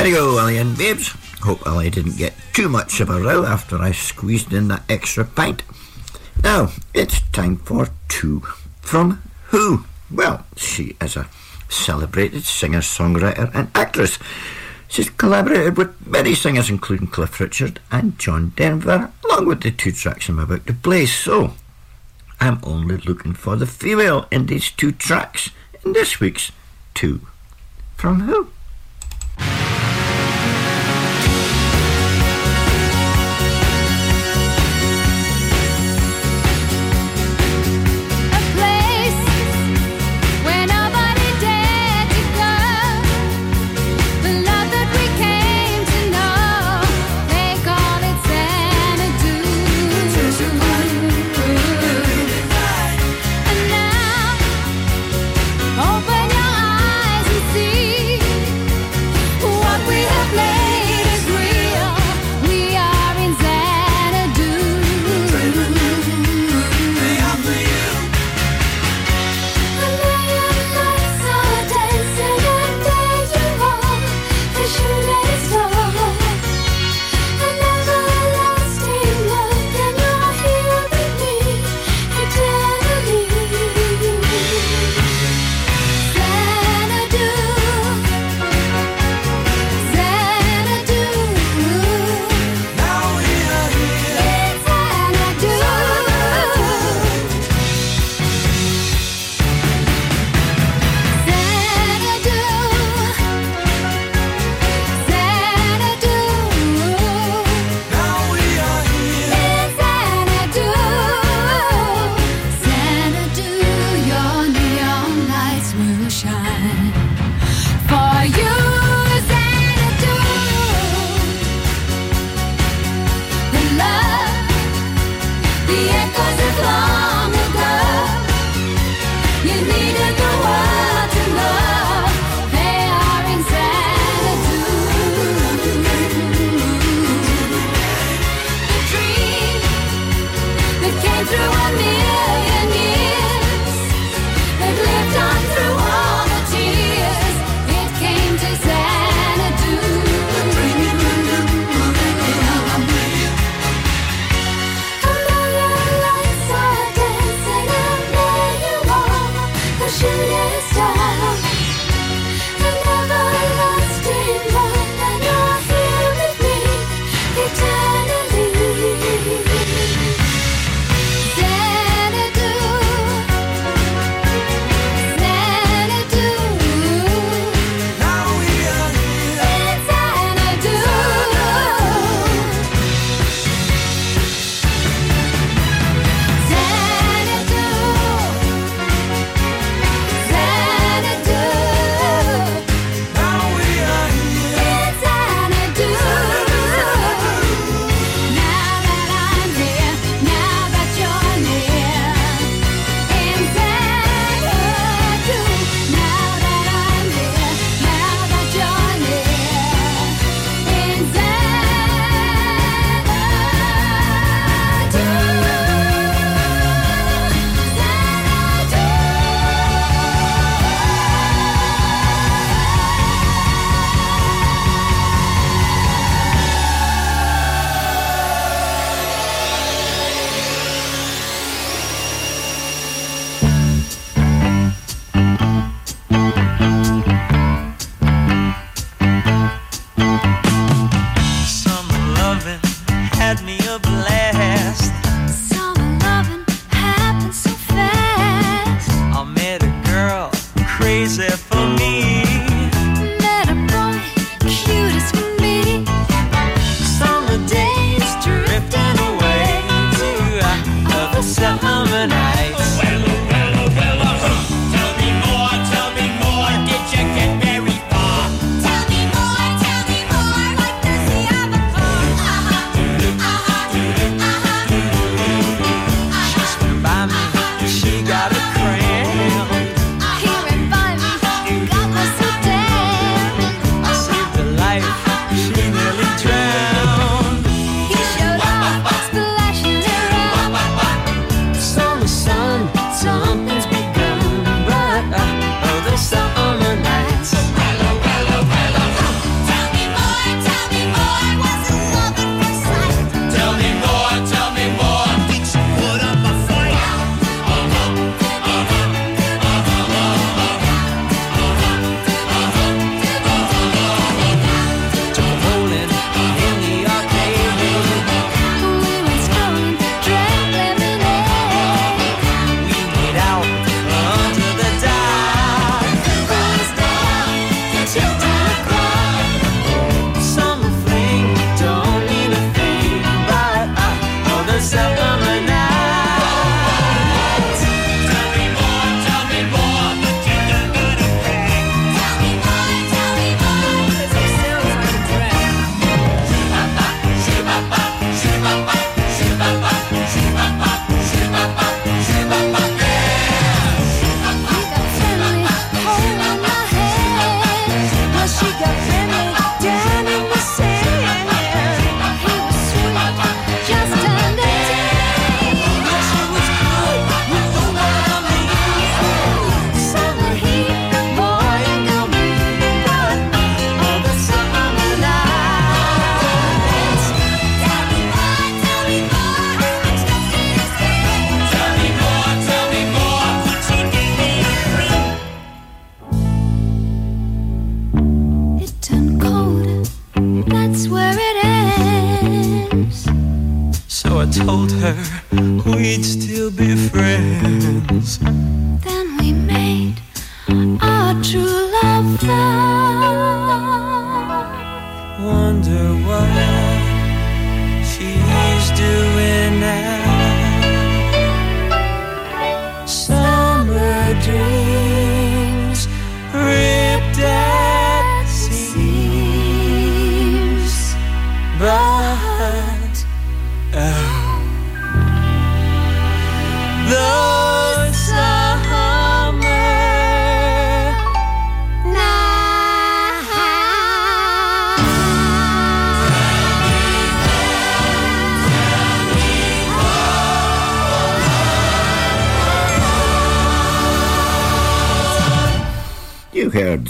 [SPEAKER 4] There you go, Ellie and babes. Hope Ellie didn't get too much of a row after I squeezed in that extra pint. Now, it's time for two from who? Well, she is a celebrated singer, songwriter, and actress. She's collaborated with many singers, including Cliff Richard and John Denver, along with the two tracks I'm about to play. So, I'm only looking for the female in these two tracks in this week's Two from Who?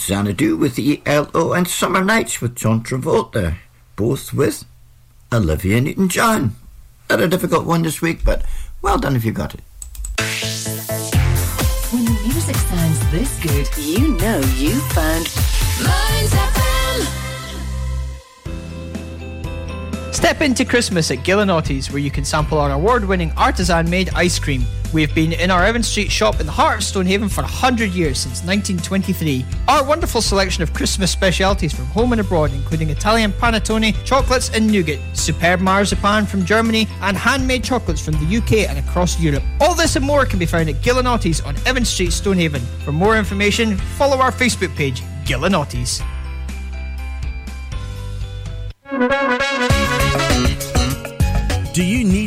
[SPEAKER 20] Xanadu
[SPEAKER 21] with the
[SPEAKER 4] ELO and Summer Nights with John Travolta, both with Olivia Newton John. Not a difficult one this week, but well done if you got it.
[SPEAKER 17] When the music sounds this good, you know you found
[SPEAKER 22] Mearns FM.
[SPEAKER 19] Step into Christmas at Giulianotti's, where you can sample our award winning artisan made ice cream. We've been in our Evan Street shop in the heart of Stonehaven for 100 years, since 1923. Our wonderful selection of Christmas specialities from home and abroad, including Italian panettone, chocolates and nougat, superb marzipan from Germany, and handmade chocolates from the UK and across Europe. All this and more can be found at Giulianotti's on Evan Street, Stonehaven. For more information, follow our Facebook page,
[SPEAKER 23] Giulianotti's.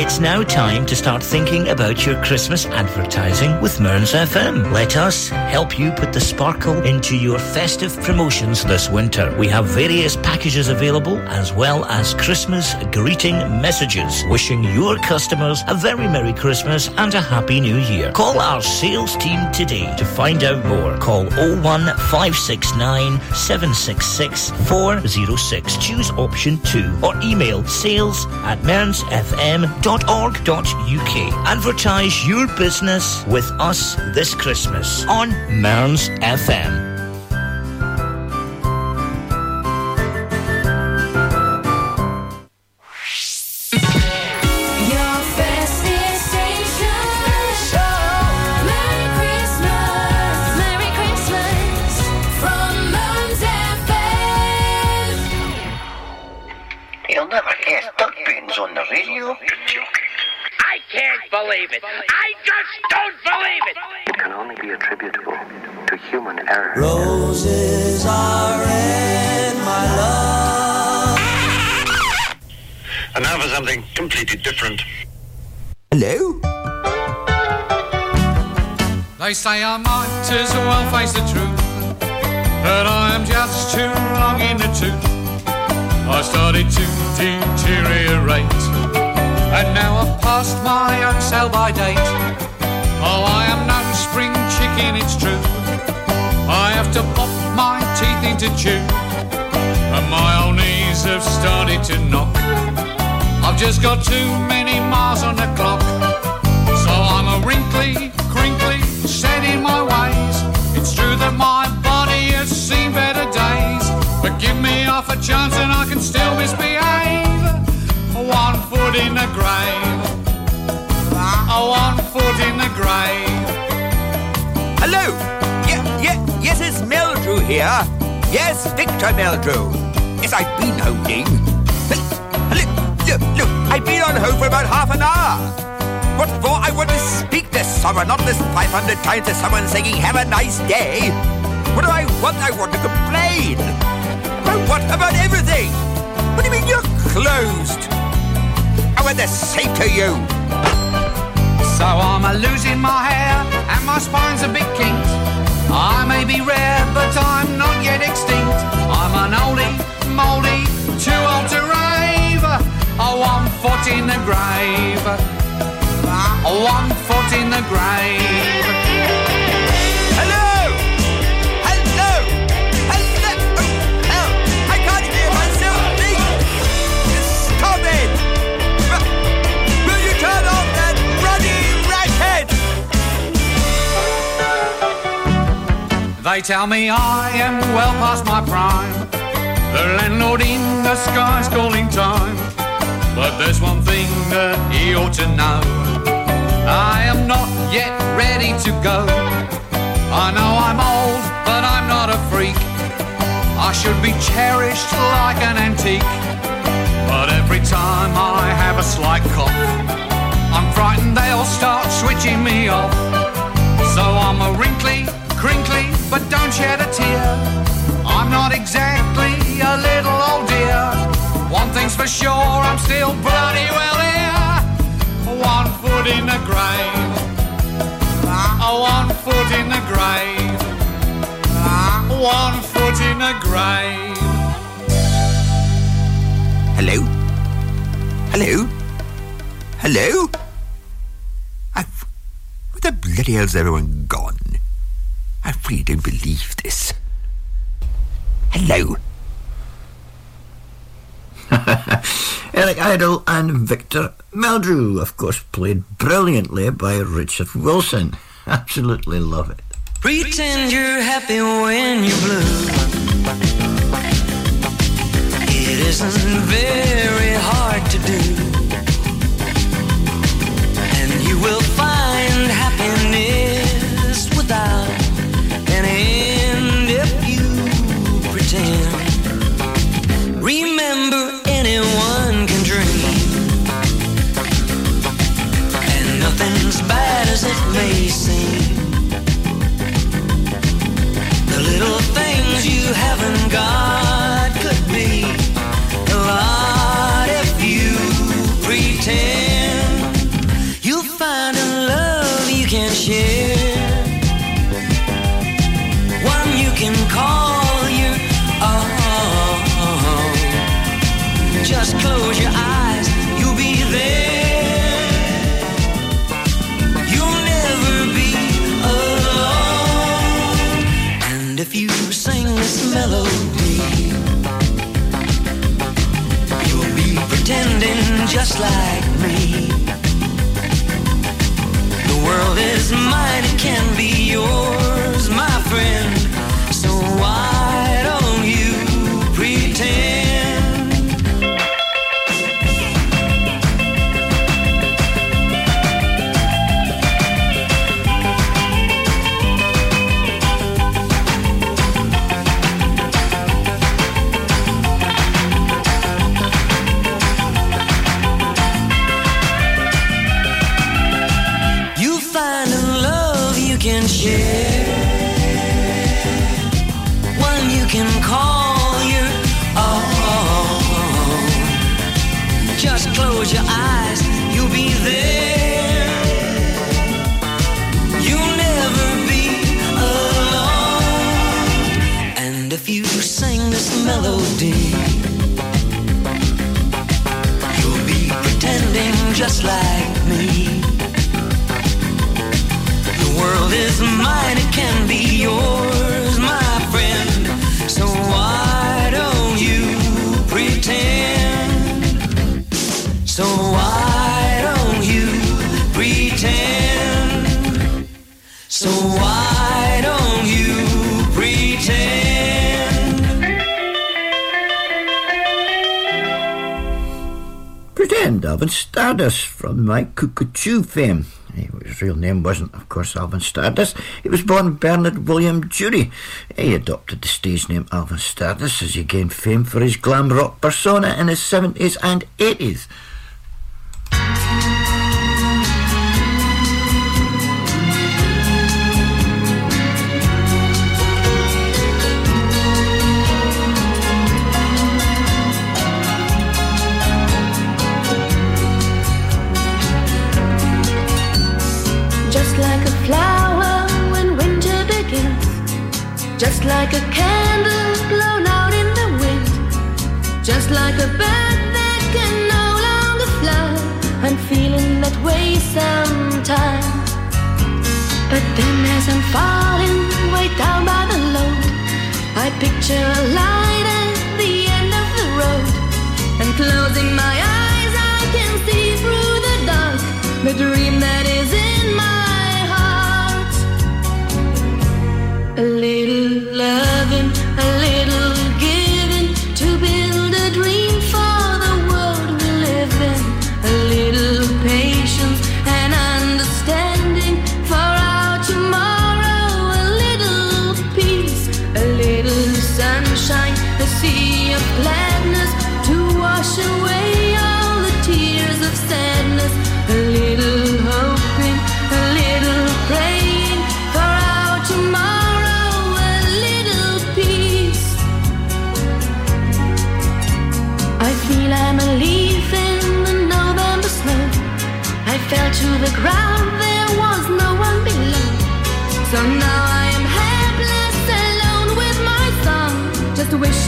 [SPEAKER 10] It's now time to start thinking about your Christmas advertising with Mearns FM. Let us help you put the sparkle into your festive promotions this winter. We have various packages available as well as Christmas greeting messages wishing your customers a very Merry Christmas and a Happy New Year. Call our sales team today to find out more. Call 01569 766 406. Choose option 2 or email sales at mearnsfm.org.uk. Advertise your business with us this Christmas on Mearns FM.
[SPEAKER 24] It. I just don't believe it.
[SPEAKER 25] It can only be attributable to human error.
[SPEAKER 21] Roses are red, my love.
[SPEAKER 18] And now for something completely different.
[SPEAKER 26] Hello?
[SPEAKER 27] They say I might as well face the truth but I am just too long in the tooth I started to deteriorate And now I've passed my own sell by date Oh, I am no spring chicken, it's true I have to pop my teeth into chew And my old knees have started to knock I've just got too many miles on the clock So I'm a wrinkly, crinkly, set in my ways. It's true that my body has seen better days. But give me half a chance and I can still misbehave. One foot in the grave. One foot in the grave.
[SPEAKER 26] Hello? Yeah, yeah, yes, it's Meldrew here. Yes, Victor Meldrew. Yes, I've been holding. Look, look, look, I've been on hold for about half an hour. What for? I want to speak to someone, not listen 500 times to someone saying, have a nice day. What do I want? I want to complain. About what? About everything. What do you mean you're closed? Want to say to you.
[SPEAKER 27] So I'm a losing my hair and my spine's a bit kinked. I may be rare, but I'm not yet extinct. I'm an oldie, mouldy, too old to rave. A one foot in the grave. One foot in the grave. They tell me I am well past my prime. The landlord in the sky's calling time. But there's one thing that he ought to know. I am not yet ready to go. I know I'm old, but I'm not a freak. I should be cherished like an antique. But every time I have a slight cough, I'm frightened they'll start switching me off. So I'm a wrinkly, crinkly, but don't shed a tear. I'm not exactly a little old dear. One thing's for sure, I'm still bloody well here. One foot in the grave. Oh, one foot in the grave. Uh, one foot in the grave.
[SPEAKER 28] Hello? Hello? Hello? I've, where the bloody hell's everyone gone? I really don't believe this. Hello?
[SPEAKER 4] Eric Idle and Victor Meldrew, of course, played brilliantly by Richard Wilson. Absolutely love it.
[SPEAKER 29] Pretend you're happy when you're blue. It isn't very hard to do. May seem. The little things you haven't got just like me. The world is mine, it can be yours, melody, you'll be pretending just like me. The world is mine, it can be yours,
[SPEAKER 4] Alvin Stardust from my Coo Ca Choo fame. His real name wasn't, of course, Alvin Stardust. He was born Bernard William Jewry. He adopted the stage name Alvin Stardust as he gained fame for his glam rock persona in his 70s and 80s.
[SPEAKER 22] Just like a candle blown out in the wind. Just like a bird that can no longer fly. I'm feeling that way sometimes. But then as I'm falling way down by the load, I picture a light at the end of the road. And closing my eyes, I can see through the dark the dream that is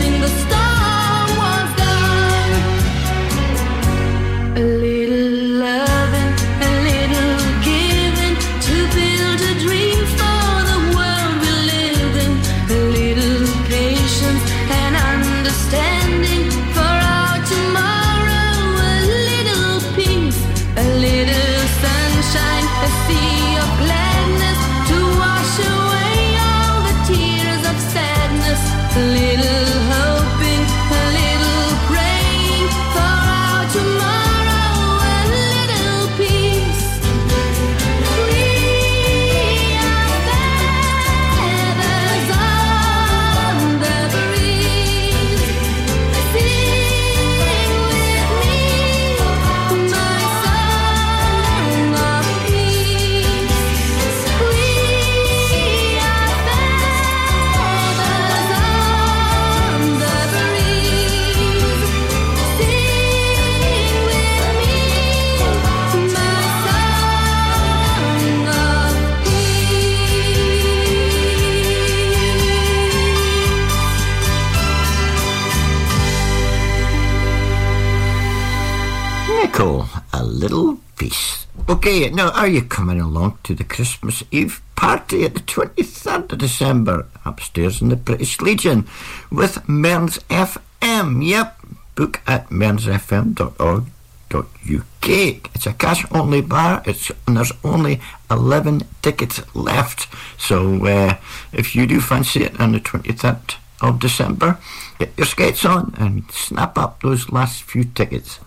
[SPEAKER 30] single Okay, now are you coming along to the Christmas Eve party at the 23rd of December upstairs in the British Legion with Mearns FM? Yep, book at mearnsfm.org.uk. It's a cash only bar, it's, and there's only 11 tickets left. So uh, if you do fancy it on the 23rd of December, get your skates on and snap up those last few tickets.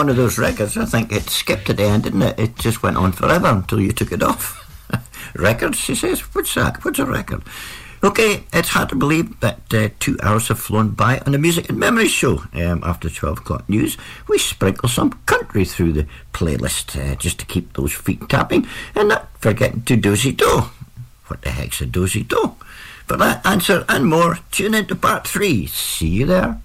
[SPEAKER 30] one of those records. I think it skipped at the end, didn't it? It just went on forever until you took it off.
[SPEAKER 6] Records, she says. What's that? What's a record? Okay, it's hard to believe, that uh, two hours have flown by on the Music and Memory Show. Um, after 12 o'clock news, we sprinkle some country through the playlist uh, just to keep those feet tapping and not forgetting to dozy do. What the heck's a dozy do? For that answer and more, tune in to part three. See you there.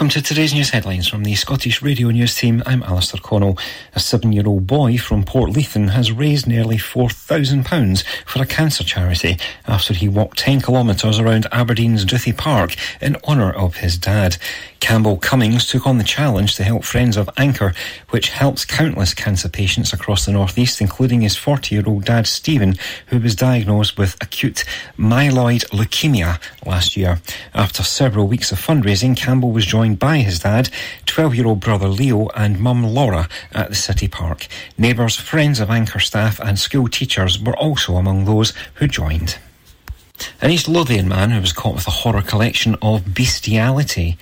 [SPEAKER 2] Welcome to today's news headlines from the Scottish Radio News team. I'm Alistair Connell. A seven year old boy from Portlethen has raised nearly £4,000 for a cancer charity after he walked 10 kilometres around Aberdeen's Duthie Park in honour of his dad. Campbell Cummings took on the challenge to help Friends of Anchor, which helps countless cancer patients across the northeast, including his 40 year old dad Stephen, who was diagnosed with acute myeloid leukemia last year. After several weeks of fundraising, Campbell was joined by his dad, 12 year old brother Leo, and mum Laura at the City Park. Neighbours, friends of Anchor staff, and school teachers were also among those who joined. An East Lothian man who was caught with a horror collection of bestiality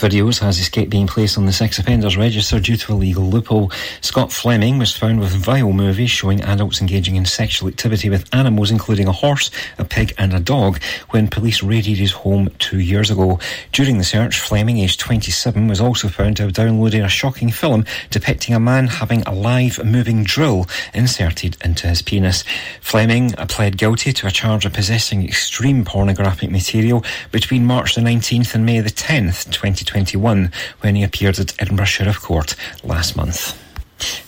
[SPEAKER 2] videos has escaped being placed on the sex offenders register due to a legal loophole. Scott Fleming was found with vile movies showing adults engaging in sexual activity with animals, including a horse, a pig, and a dog, when police raided his home two years ago. During the search, Fleming, aged 27, was also found to have downloaded a shocking film depicting a man having a live moving drill inserted into his penis. Fleming uh, pled guilty to a charge of possessing extreme pornographic material between March the 19th and May the 10th, 2021, when he appeared at Edinburgh Sheriff Court last month.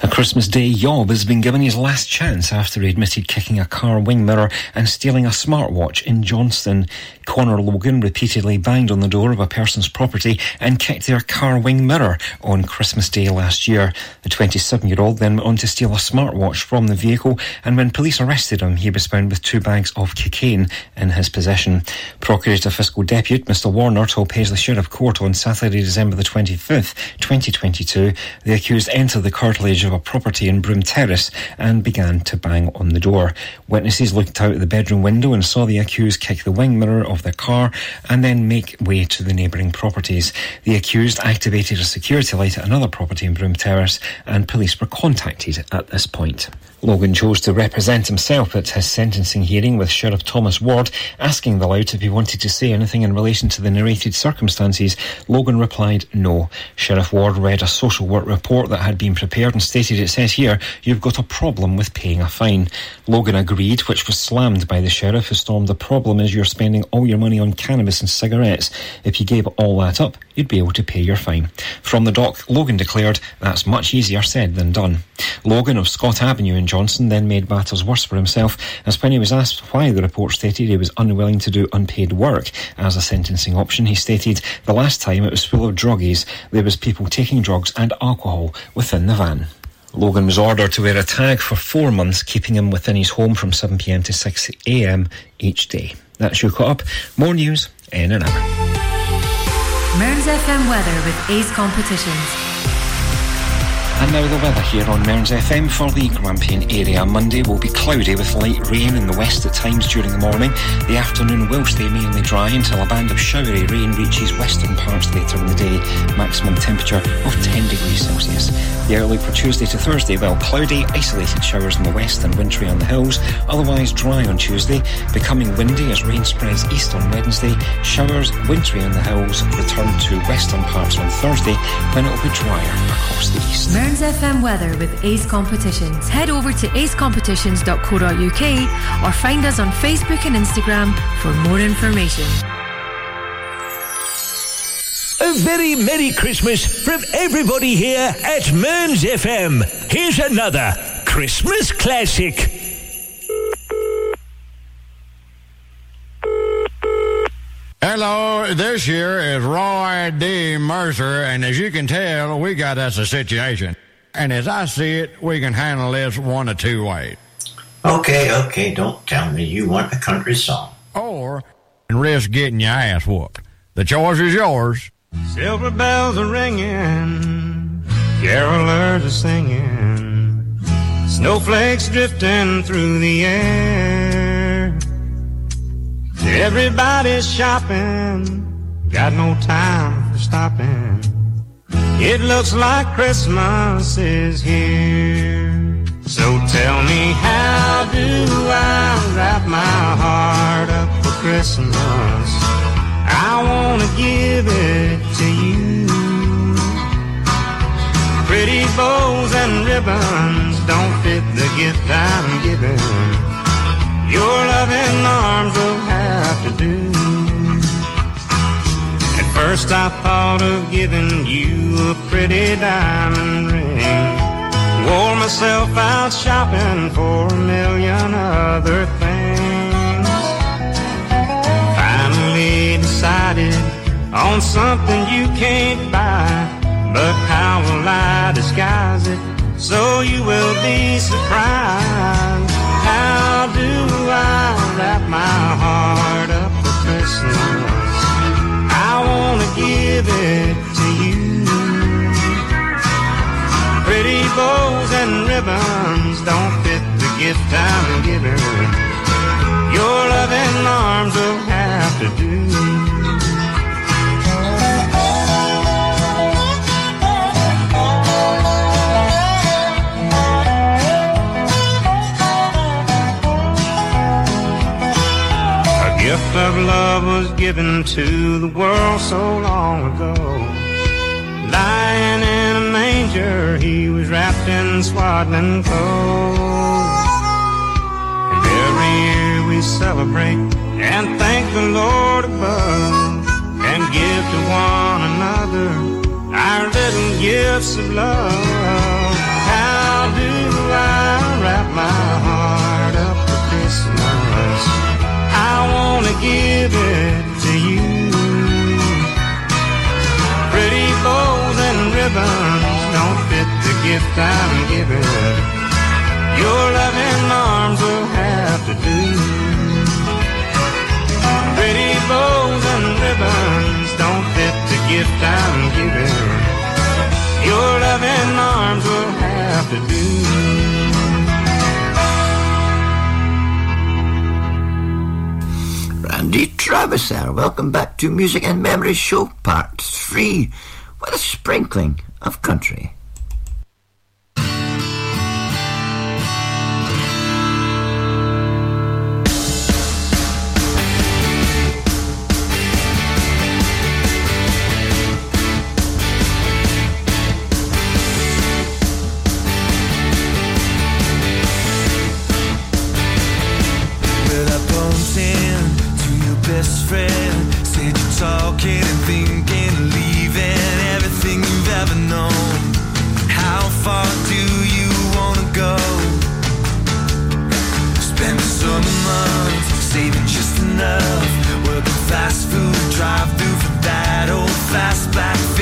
[SPEAKER 2] A Christmas Day yob has been given his last chance after he admitted kicking a car wing mirror and stealing a smartwatch in Johnstone. Connor Logan repeatedly banged on the door of a person's property and kicked their car wing mirror on Christmas Day last year. The 27 year old then went on to steal a smartwatch from the vehicle, and when police arrested him, he was found with two bags of cocaine in his possession. Procurator Fiscal Deputy Mr. Warner told Paisley Sheriff Court on Saturday, December the 25th, 2022, the accused entered the curtilage of a property in Broome Terrace and began to bang on the door. Witnesses looked out the bedroom window and saw the accused kick the wing mirror of the car and then make way to the neighbouring properties. The accused activated a security light at another property in Broome Terrace and police were contacted at this point. Logan chose to represent himself at his sentencing hearing with Sheriff Thomas Ward, asking the lout if he wanted to say anything in relation to the narrated circumstances. Logan replied no. Sheriff Ward read a social work report that had been prepared and stated it says here, you've got a problem with paying a fine. Logan agreed, which was slammed by the sheriff who stormed the problem is you're spending all your money on cannabis and cigarettes. If you gave all that up, you'd be able to pay your fine. From the dock, Logan declared, that's much easier said than done. Logan of Scott Avenue in Johnson then made matters worse for himself, as when he was asked why the report stated he was unwilling to do unpaid work as a sentencing option, he stated, the last time it was full of druggies, there was people taking drugs and alcohol within the van. Logan was ordered to wear a tag for four months, keeping him within his home from 7pm to 6am each day. That's your caught up. More news in an hour.
[SPEAKER 31] Mearns FM weather with Ace Competitions.
[SPEAKER 2] And now the weather here on Mearns FM for the Grampian area. Monday will be cloudy with light rain in the west at times during the morning. The afternoon will stay mainly dry until a band of showery rain reaches western parts later in the day. Maximum temperature of 10 degrees Celsius. The outlook for Tuesday to Thursday, well, cloudy, isolated showers in the west and wintry on the hills. Otherwise dry on Tuesday, becoming windy as rain spreads east on Wednesday. Showers, wintry on the hills, return to western parts on Thursday when it will be drier across the east.
[SPEAKER 31] Mearns FM weather with Ace Competitions. Head over to acecompetitions.co.uk or find us on Facebook and Instagram for more information.
[SPEAKER 8] A very Merry Christmas from everybody here at Mearns FM. Here's another Christmas classic.
[SPEAKER 32] Hello, this year is Roy D. Mercer, and as you can tell, we got us a situation. And as I see it, we can handle this one of two ways.
[SPEAKER 33] Okay, okay, don't tell me you want a country song.
[SPEAKER 32] Or risk getting your ass whooped. The choice is yours.
[SPEAKER 34] Silver bells are ringing, carolers are singing, snowflakes drifting through the air. Everybody's shopping, got no time for stopping. It looks like Christmas is here. So tell me, how do I wrap my heart up for Christmas? I wanna give it to you. Pretty bows and ribbons don't fit the gift I'm giving. Your loving arms will have to do. At first I thought of giving you a pretty diamond ring. Wore myself out shopping for a million other things. Finally decided on something you can't buy. But how will I disguise it so you will be surprised? I wrap my heart up for Christmas? I wanna give it to you. Pretty bows and ribbons don't fit the gift I'm giving. Your loving arms will have to do. Gift of love was given to the world so long ago. Lying in a manger, he was wrapped in swaddling clothes. And every year we celebrate and thank the Lord above and give to one another our little gifts of love. How do I wrap my wanna give it to you. Pretty bows and ribbons don't fit the gift I'm giving. Your loving arms will have to do. Pretty bows and ribbons don't fit the gift I'm giving. Your loving arms will have to do.
[SPEAKER 4] Randy Travis there. Welcome back to Music and Memories Show Part 3 with a sprinkling of country.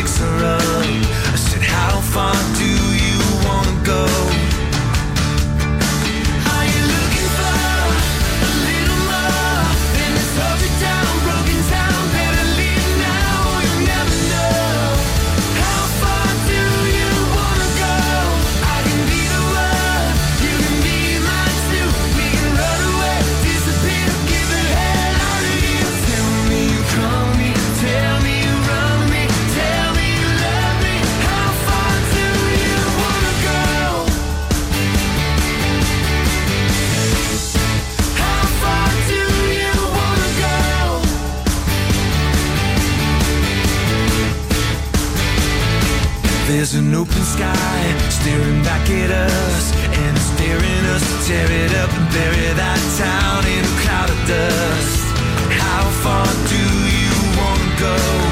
[SPEAKER 15] Fixer up. There's an open sky staring back at us, and it's daring us to tear it up and bury that town in a cloud of dust. How far do you wanna go?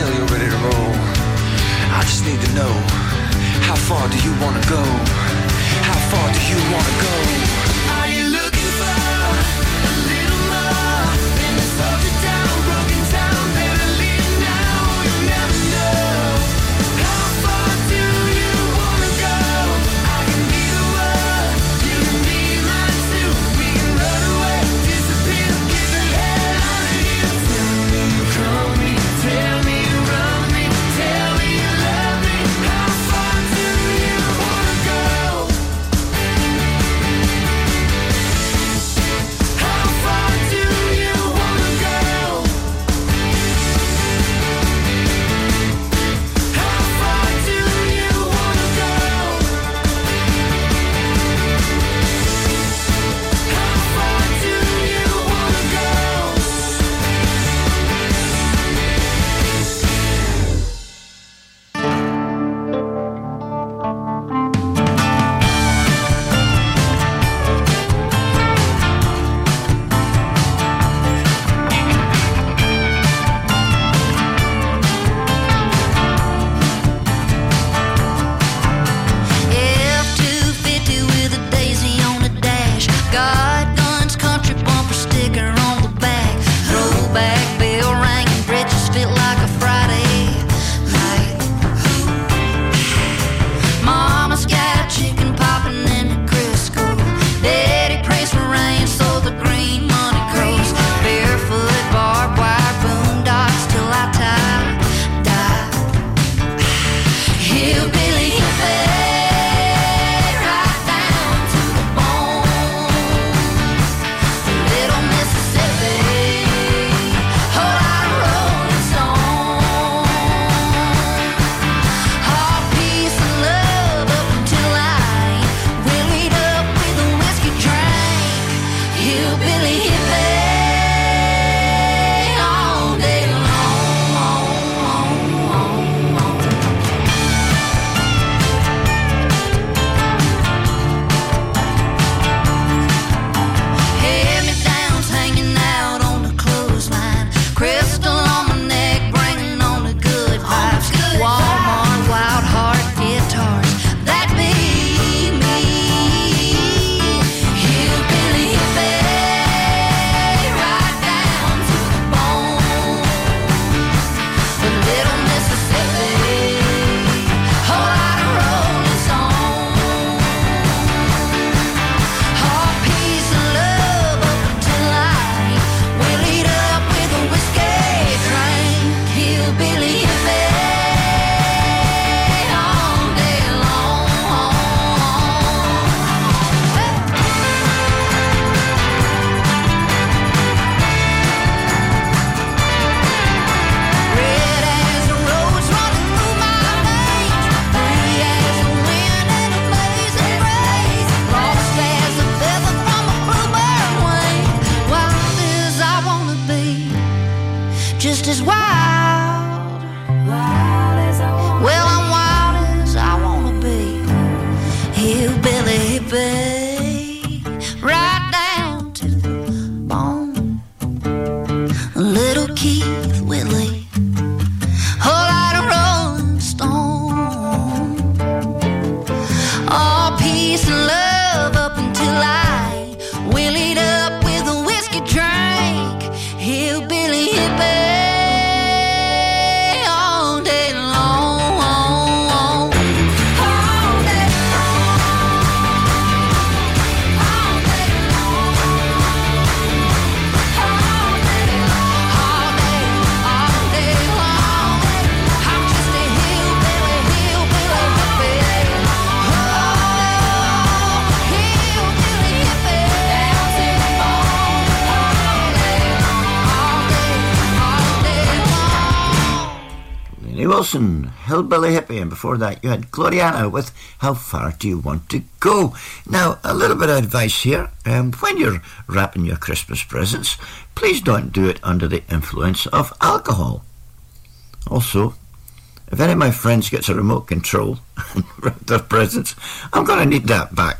[SPEAKER 15] Tell you're ready to roll. I just need to know how far do you wanna go? How far do you wanna go?
[SPEAKER 4] Hillbilly Hippie, and
[SPEAKER 30] before that you had Gloriana with How Far Do You Want to Go? Now, a little bit of advice here. Um, when you're wrapping your Christmas presents, please don't do it under the influence of alcohol. Also, if any of my friends gets a remote control and wrap their presents, I'm going to need that back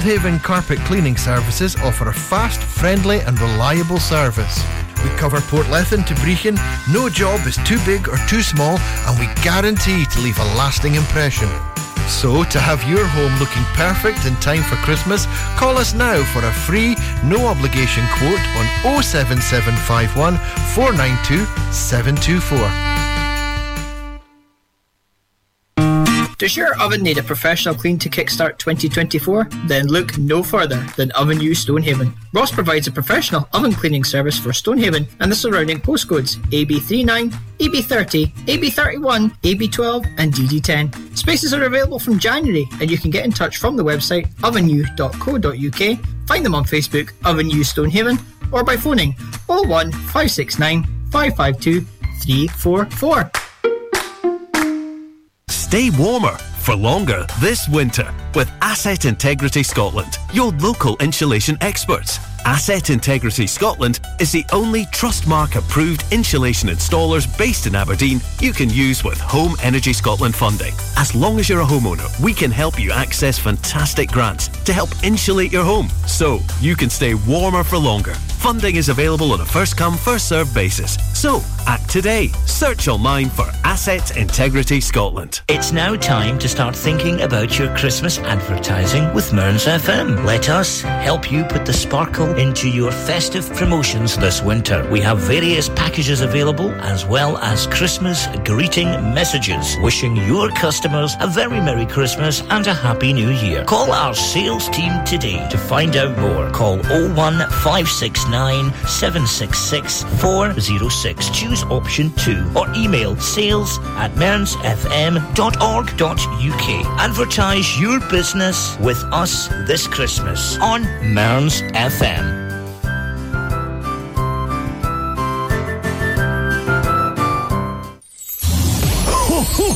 [SPEAKER 35] Johnshaven Carpet Cleaning Services offer a fast, friendly, and reliable service. We cover Portlethen to Brechin. No job is too big or too small, and we guarantee to leave a lasting impression. So, to have your home looking perfect in time for Christmas, call us now for a free, no obligation quote on 07751 492 724.
[SPEAKER 19] Does your oven need a professional clean to kickstart 2024? Then look no further than Ovenu Stonehaven. Ross provides a professional oven cleaning service for Stonehaven and the surrounding postcodes AB39, AB30, AB31, AB12, and DD10. Spaces are available from January, and you can get in touch from the website ovenu.co.uk. Find them on Facebook, Ovenu Stonehaven, or by phoning 01569 552 344.
[SPEAKER 36] Stay warmer for longer this winter with Asset Integrity Scotland, your local insulation experts. Asset Integrity Scotland is the only Trustmark approved insulation installers based in Aberdeen you can use with Home Energy Scotland funding. As long as you're a homeowner, we can help you access fantastic grants to help insulate your home so you can stay warmer for longer.
[SPEAKER 37] Funding is available on a first come, first served basis. So, act today. Search online for Asset Integrity Scotland.
[SPEAKER 10] It's now time to start thinking about your Christmas advertising with Mearns FM. Let us help you put the sparkle into your festive promotions this winter. We have various packages available as well as Christmas greeting messages wishing your customers a very Merry Christmas and a Happy New Year. Call our sales team today to find out more. Call 01569 766 406. Choose option 2 or email sales at mearnsfm.org.uk. Advertise your business with us this Christmas on Mearns FM.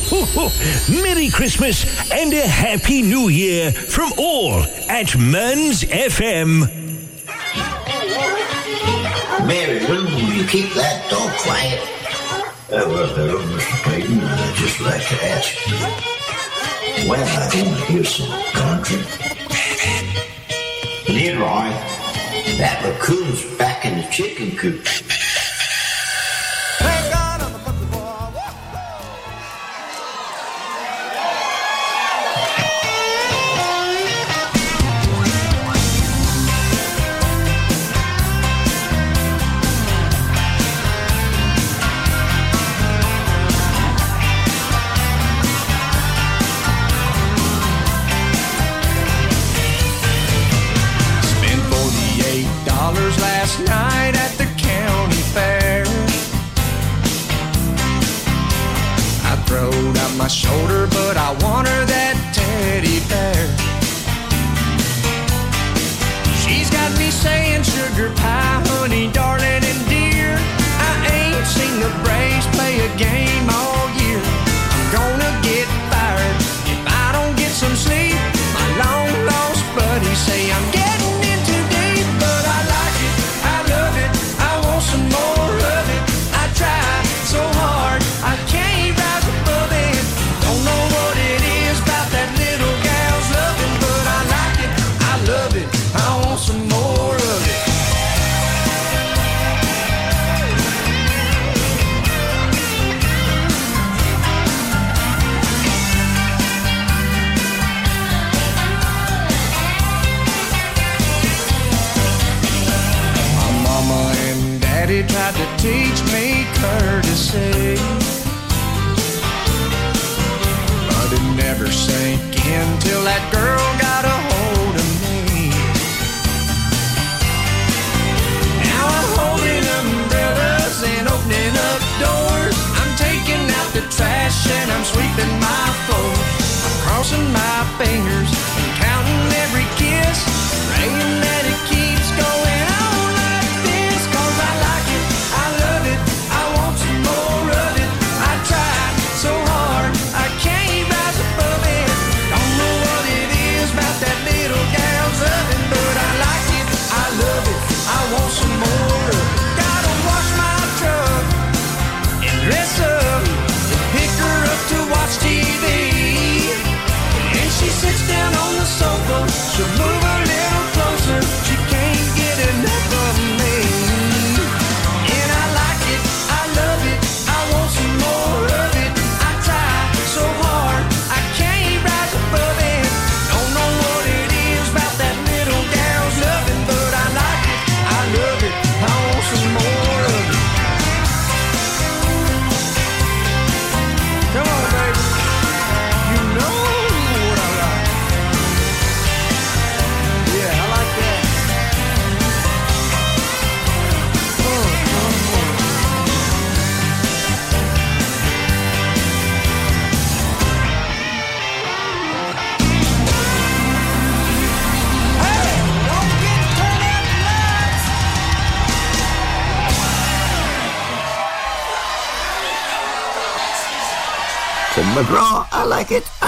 [SPEAKER 1] Ho, ho. Merry Christmas and a Happy New Year from all at Mearns FM.
[SPEAKER 6] Mary, Lou, will you keep that dog quiet? Uh, well, hello, Mr. Clayton. I'd just like to ask you. Well, I want to hear some country. Leroy, that raccoon's back in the chicken coop.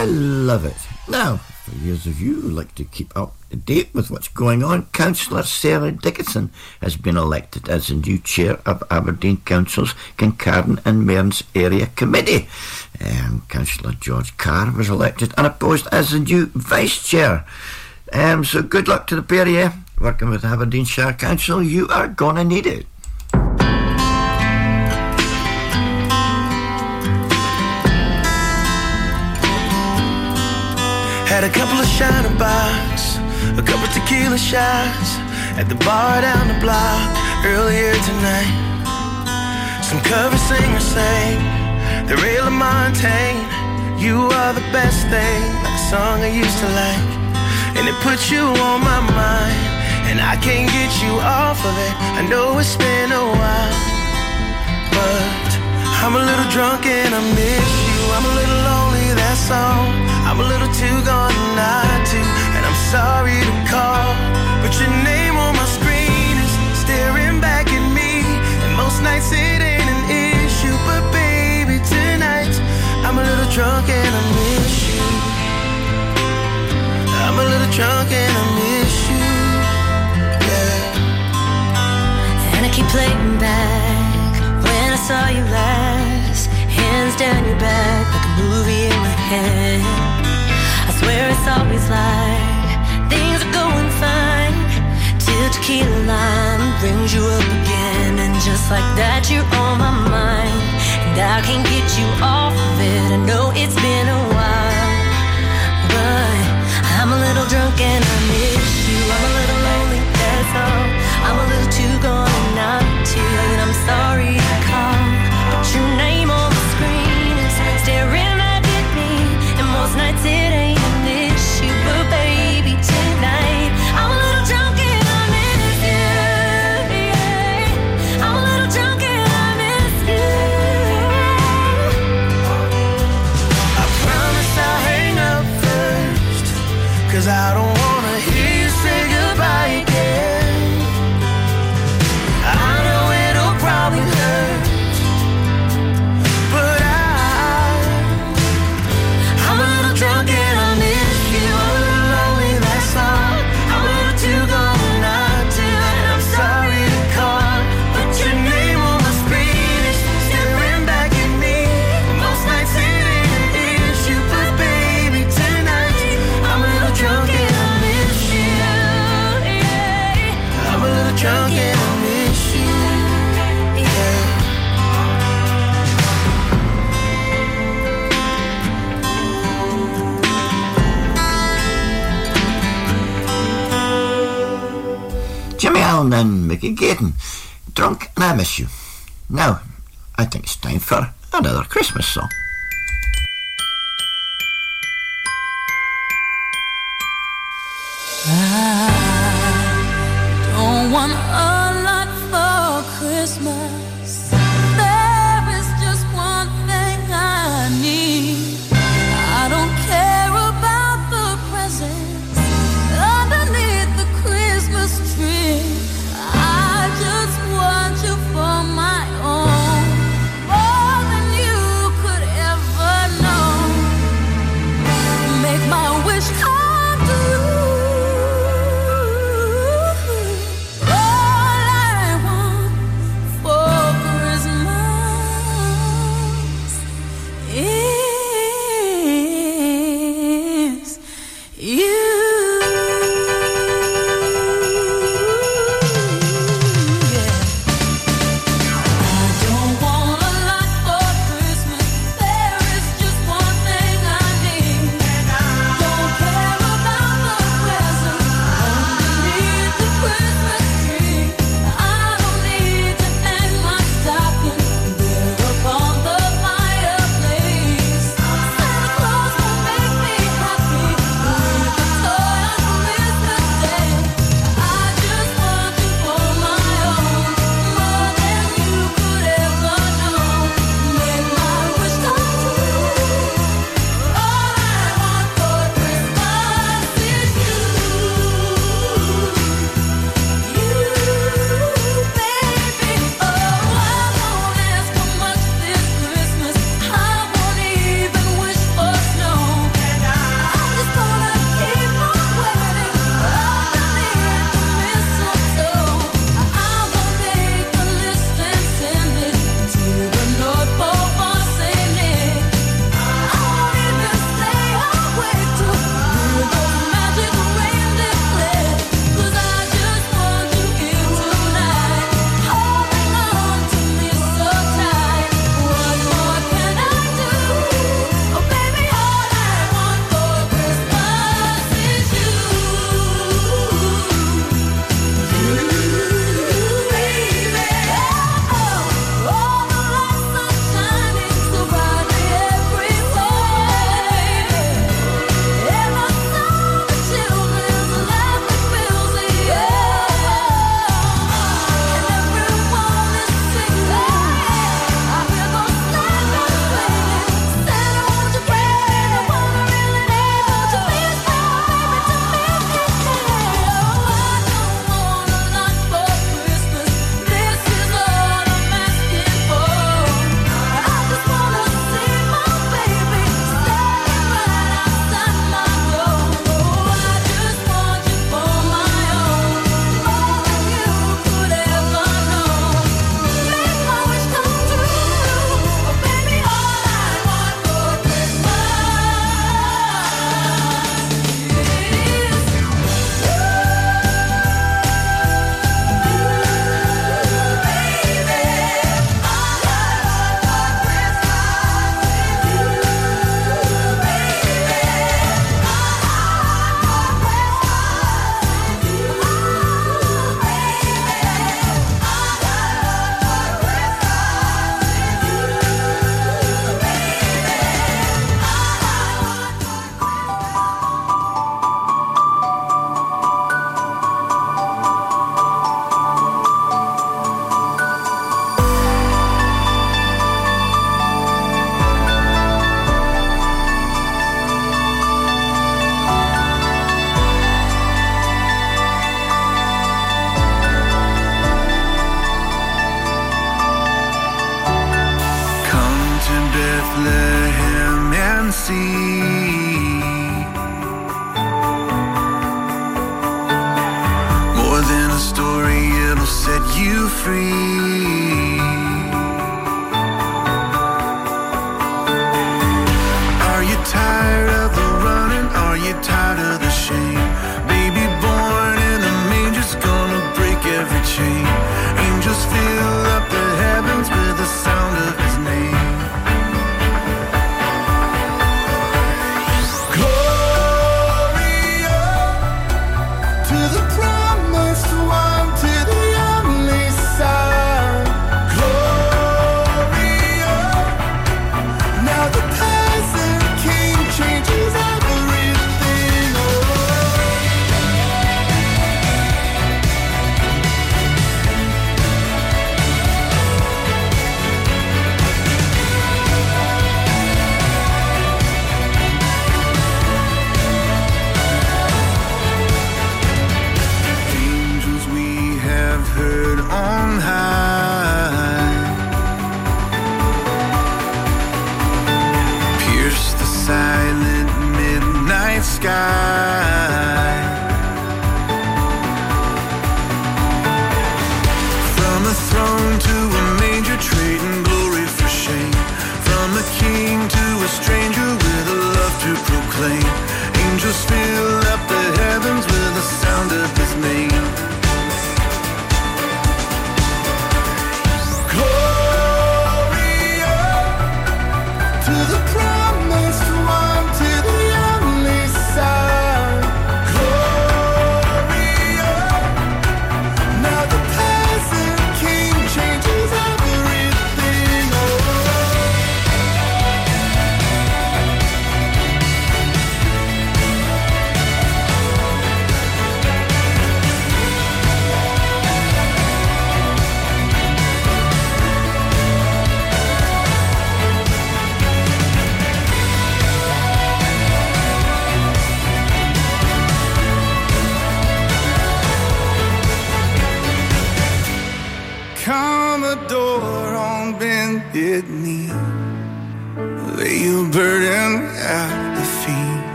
[SPEAKER 38] I love it. Now,
[SPEAKER 4] for those of you who like to keep up to date with what's going on, Councillor Sarah Dickinson has been elected as the new chair of Aberdeen Council's Kincardine and Mearns Area Committee. Um, Councillor George Carr was elected and appointed as the new vice chair. Um, so good luck to the pair you.
[SPEAKER 8] working with Aberdeenshire Council, you are gonna need it.
[SPEAKER 15] Had a couple of shining bars, a couple tequila shots at the bar down the block earlier tonight. Some cover singers sang the Ray LaMontagne. You are the best thing, like a song I used to like. And it put you on my mind, and I can't get you off of it. I know it's been a while, but I'm a little drunk and I miss you. I'm a little lonely, that's all. I'm a little too gone not to, and I'm sorry to call. But your name on my screen is staring back at me. And most nights it ain't an issue, but baby, tonight I'm a little drunk and I miss you. I'm a little drunk and I miss you. Yeah.
[SPEAKER 22] And I keep playing back when I saw you last. Hands down your back like a movie in my head. Swear it's always like things are going fine. Till tequila lime brings you up again. And just like that, you're on my mind. And I can't get you off of it. I know it's been a while. But I'm a little drunk and I miss you. I'm a little lonely, that's all. I'm a little too gone not to. And I'm sorry And
[SPEAKER 8] Mickey Guyton, drunk and I miss you. Now, I think it's time for another Christmas song.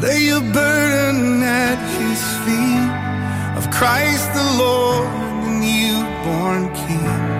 [SPEAKER 39] Lay your burden at His feet of Christ the Lord, the newborn King.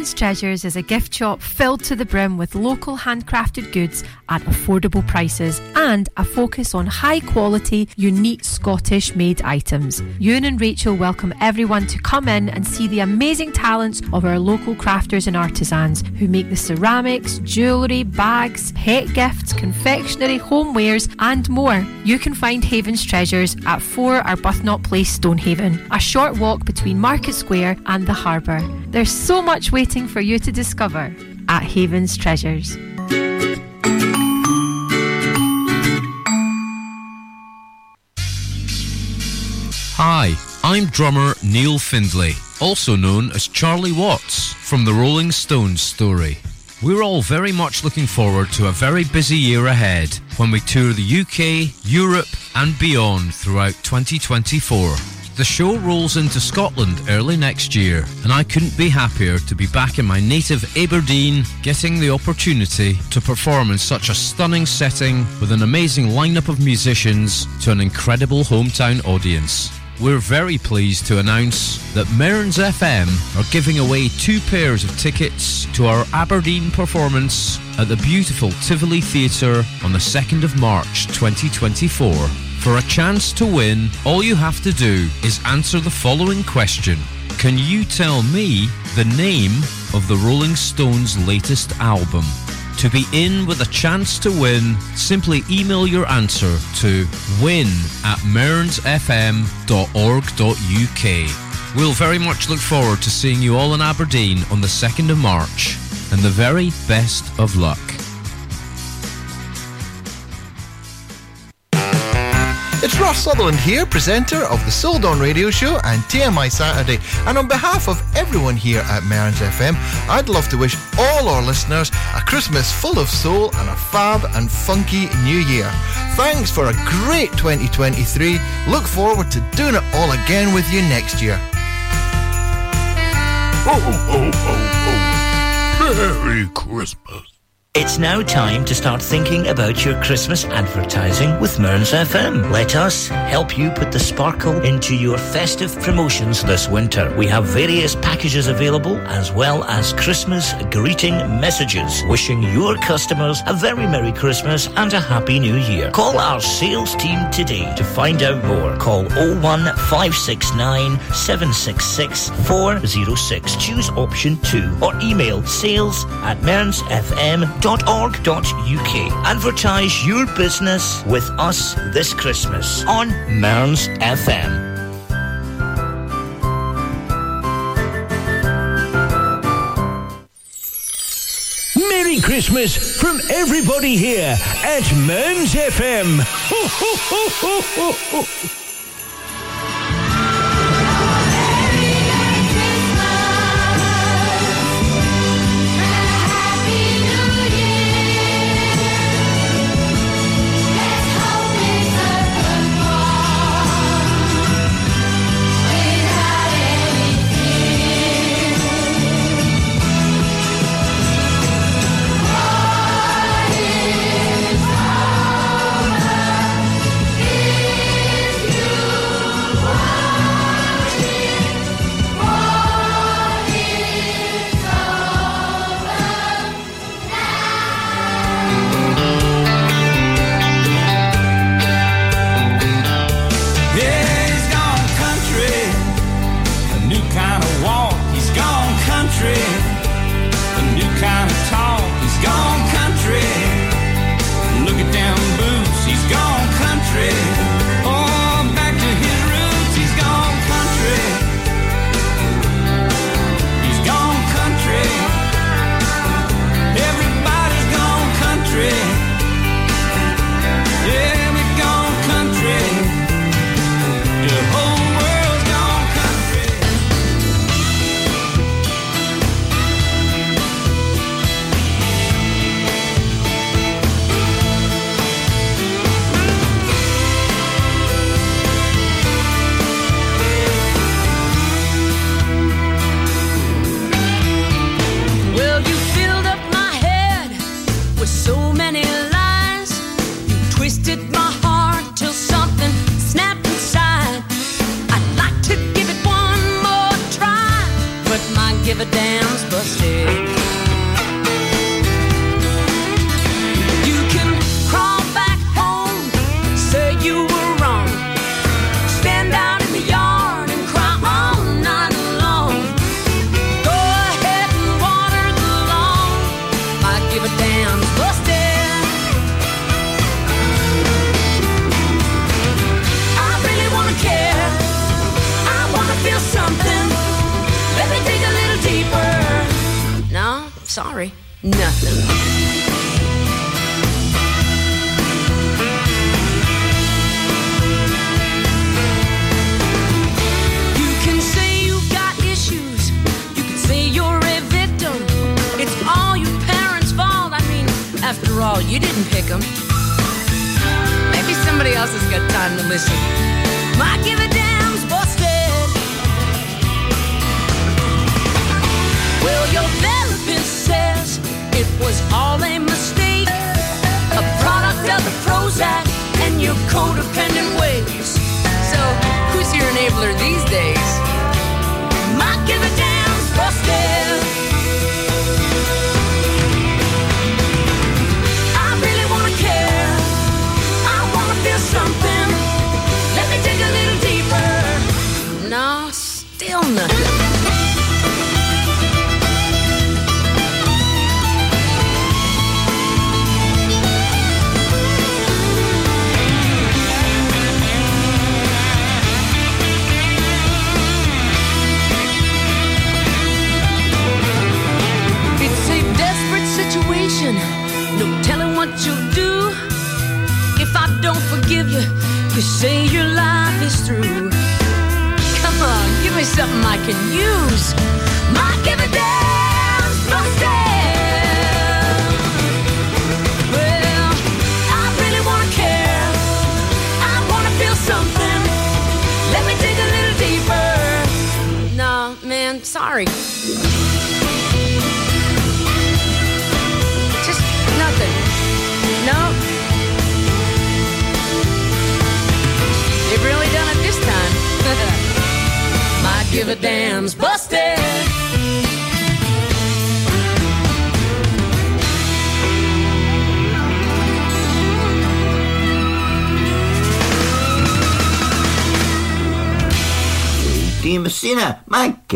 [SPEAKER 3] Haven's Treasures is a gift shop filled to the brim with local handcrafted goods at affordable prices and a focus on high quality, unique Scottish made items. Ewan and Rachel welcome everyone to come in and see the amazing talents of our local crafters and artisans who make the ceramics, jewellery, bags, pet gifts, confectionery, homewares, and more. You can find Haven's Treasures at 4 Arbuthnot Place, Stonehaven, a short walk between Market Square and the harbour. There's so much waiting for you to discover at Haven's Treasures.
[SPEAKER 9] Hi, I'm drummer Neil Findlay, also known as Charlie Watts from the Rolling Stones story. We're all very much looking forward to a very busy year ahead when we tour the UK, Europe, and beyond throughout 2024. The show rolls into Scotland early next year, and I couldn't be happier to be back in my native Aberdeen, getting the opportunity to perform in such a stunning setting with an amazing lineup of musicians to an incredible hometown audience. We're very pleased to announce that Mearns FM are giving away two pairs of tickets to our Aberdeen performance at the beautiful Tivoli Theatre on the 2nd of March 2024. For a chance to win, all you have to do is answer the following question Can you tell me the name of the Rolling Stones' latest album? To be in with a chance to win, simply email your answer to win at mearnsfm.org.uk. We'll very much look forward to seeing you all in Aberdeen on the 2nd of March, and the very best of luck.
[SPEAKER 35] It's Ross Sutherland here, presenter of the Sold On Radio Show and TMI Saturday. And on behalf of everyone here at Mearns FM, I'd love to wish all our listeners a Christmas full of soul and a fab and funky new year. Thanks for a great 2023. Look forward to doing it all again with you next year.
[SPEAKER 8] Ho, ho, ho, ho. Merry Christmas.
[SPEAKER 10] It's now time to start thinking about your Christmas advertising with Mearns FM. Let us help you put the sparkle into your festive promotions this winter. We have various packages available as well as Christmas greeting messages wishing your customers a very Merry Christmas and a Happy New Year. Call our sales team today to find out more. Call 01569 766 406. Choose option 2 or email sales at mearnsfm.org.uk. Advertise your business with us this Christmas on Mearns FM.
[SPEAKER 8] Merry Christmas from everybody here at Mearns FM.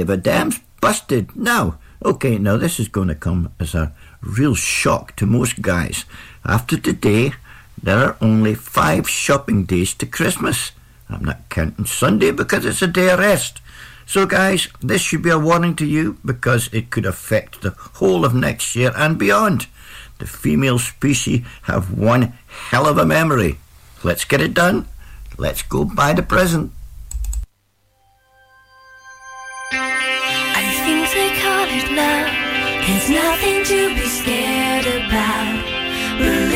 [SPEAKER 40] the
[SPEAKER 41] dam's busted
[SPEAKER 4] now. Okay, now this is going to come as a real shock to most guys. After today, there are only five shopping days to Christmas. I'm not counting Sunday because it's a day of rest. So, guys, this should be a warning to you because it could affect the whole of next year and beyond. The female species have one hell of a memory. Let's get it done. Let's go buy the present.
[SPEAKER 22] There's nothing to be scared about.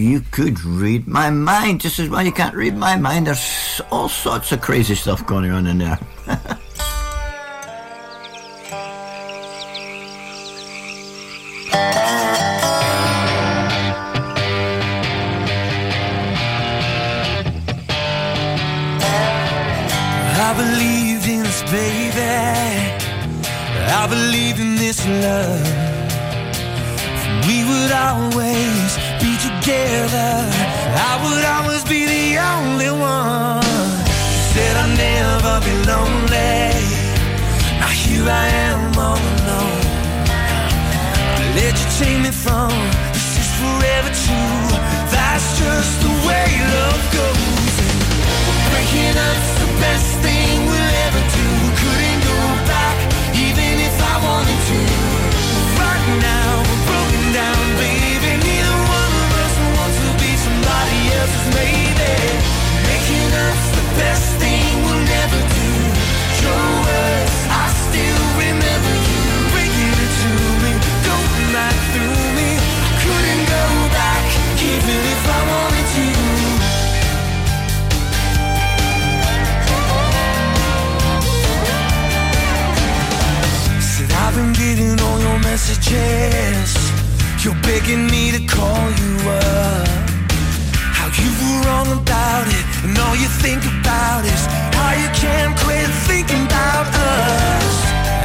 [SPEAKER 22] you could read my mind. This is why you can't read my mind.
[SPEAKER 4] There's all sorts of crazy stuff going on in there.
[SPEAKER 15] I believe in this, baby. I believe in this love. We would always be together, I would always be the only one. Said I'd never be lonely. Now here I am all alone. Let you take me from this is forever true. That's just the way love goes. Breaking up's the best thing we'll ever. You're begging me to call you up. How you were wrong about it, and all you think about is how you can't quit thinking about us.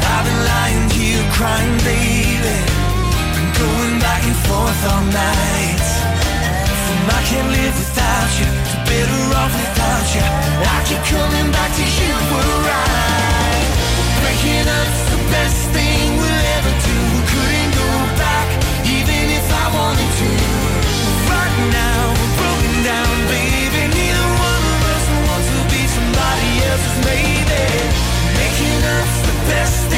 [SPEAKER 15] I've been lying here crying, baby. Been going back and forth all night. From I can't live without you to better off without you. I keep coming back to you, we're right. Breaking up's the best thing.
[SPEAKER 4] best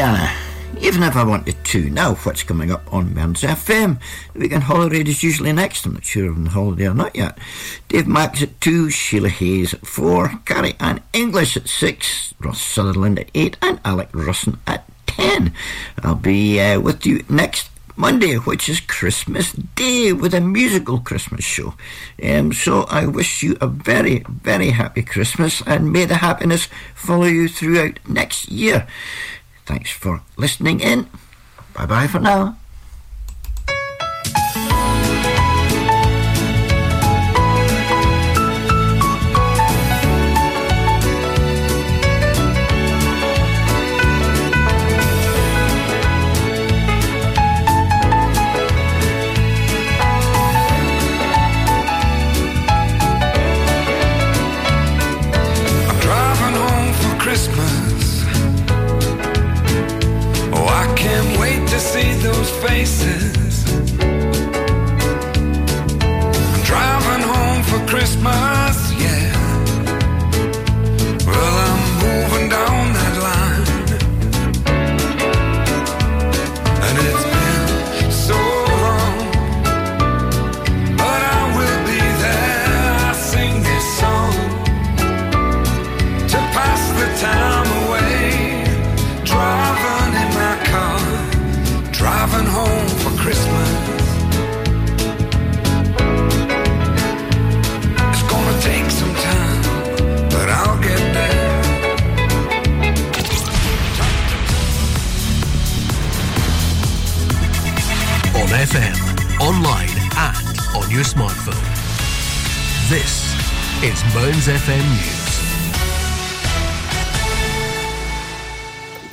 [SPEAKER 4] Anna. Even if I wanted to, now what's coming up on Mearns FM? The weekend holiday is usually next. I'm not sure if I'm on holiday or not yet. Dave Max at 2, Sheila Hayes at 4, Carrie Ann English at 6, Ross Sutherland at 8, and Alec Russin at 10. I'll be uh, with you next Monday, which is Christmas Day, with a musical Christmas show. Um, so I wish you a very, very happy Christmas and may the happiness follow you throughout next year. Thanks for listening in. Bye bye for now.
[SPEAKER 1] Your smartphone. This is Mearns FM News.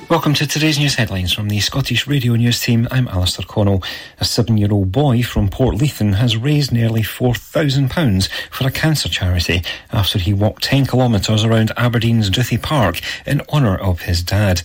[SPEAKER 2] Welcome to today's news headlines from the Scottish Radio News team. I'm Alistair Connell. A seven year old boy from Portlethen has raised nearly £4,000 for a cancer charity after he walked 10 kilometres around Aberdeen's Duthie Park in honour of his dad.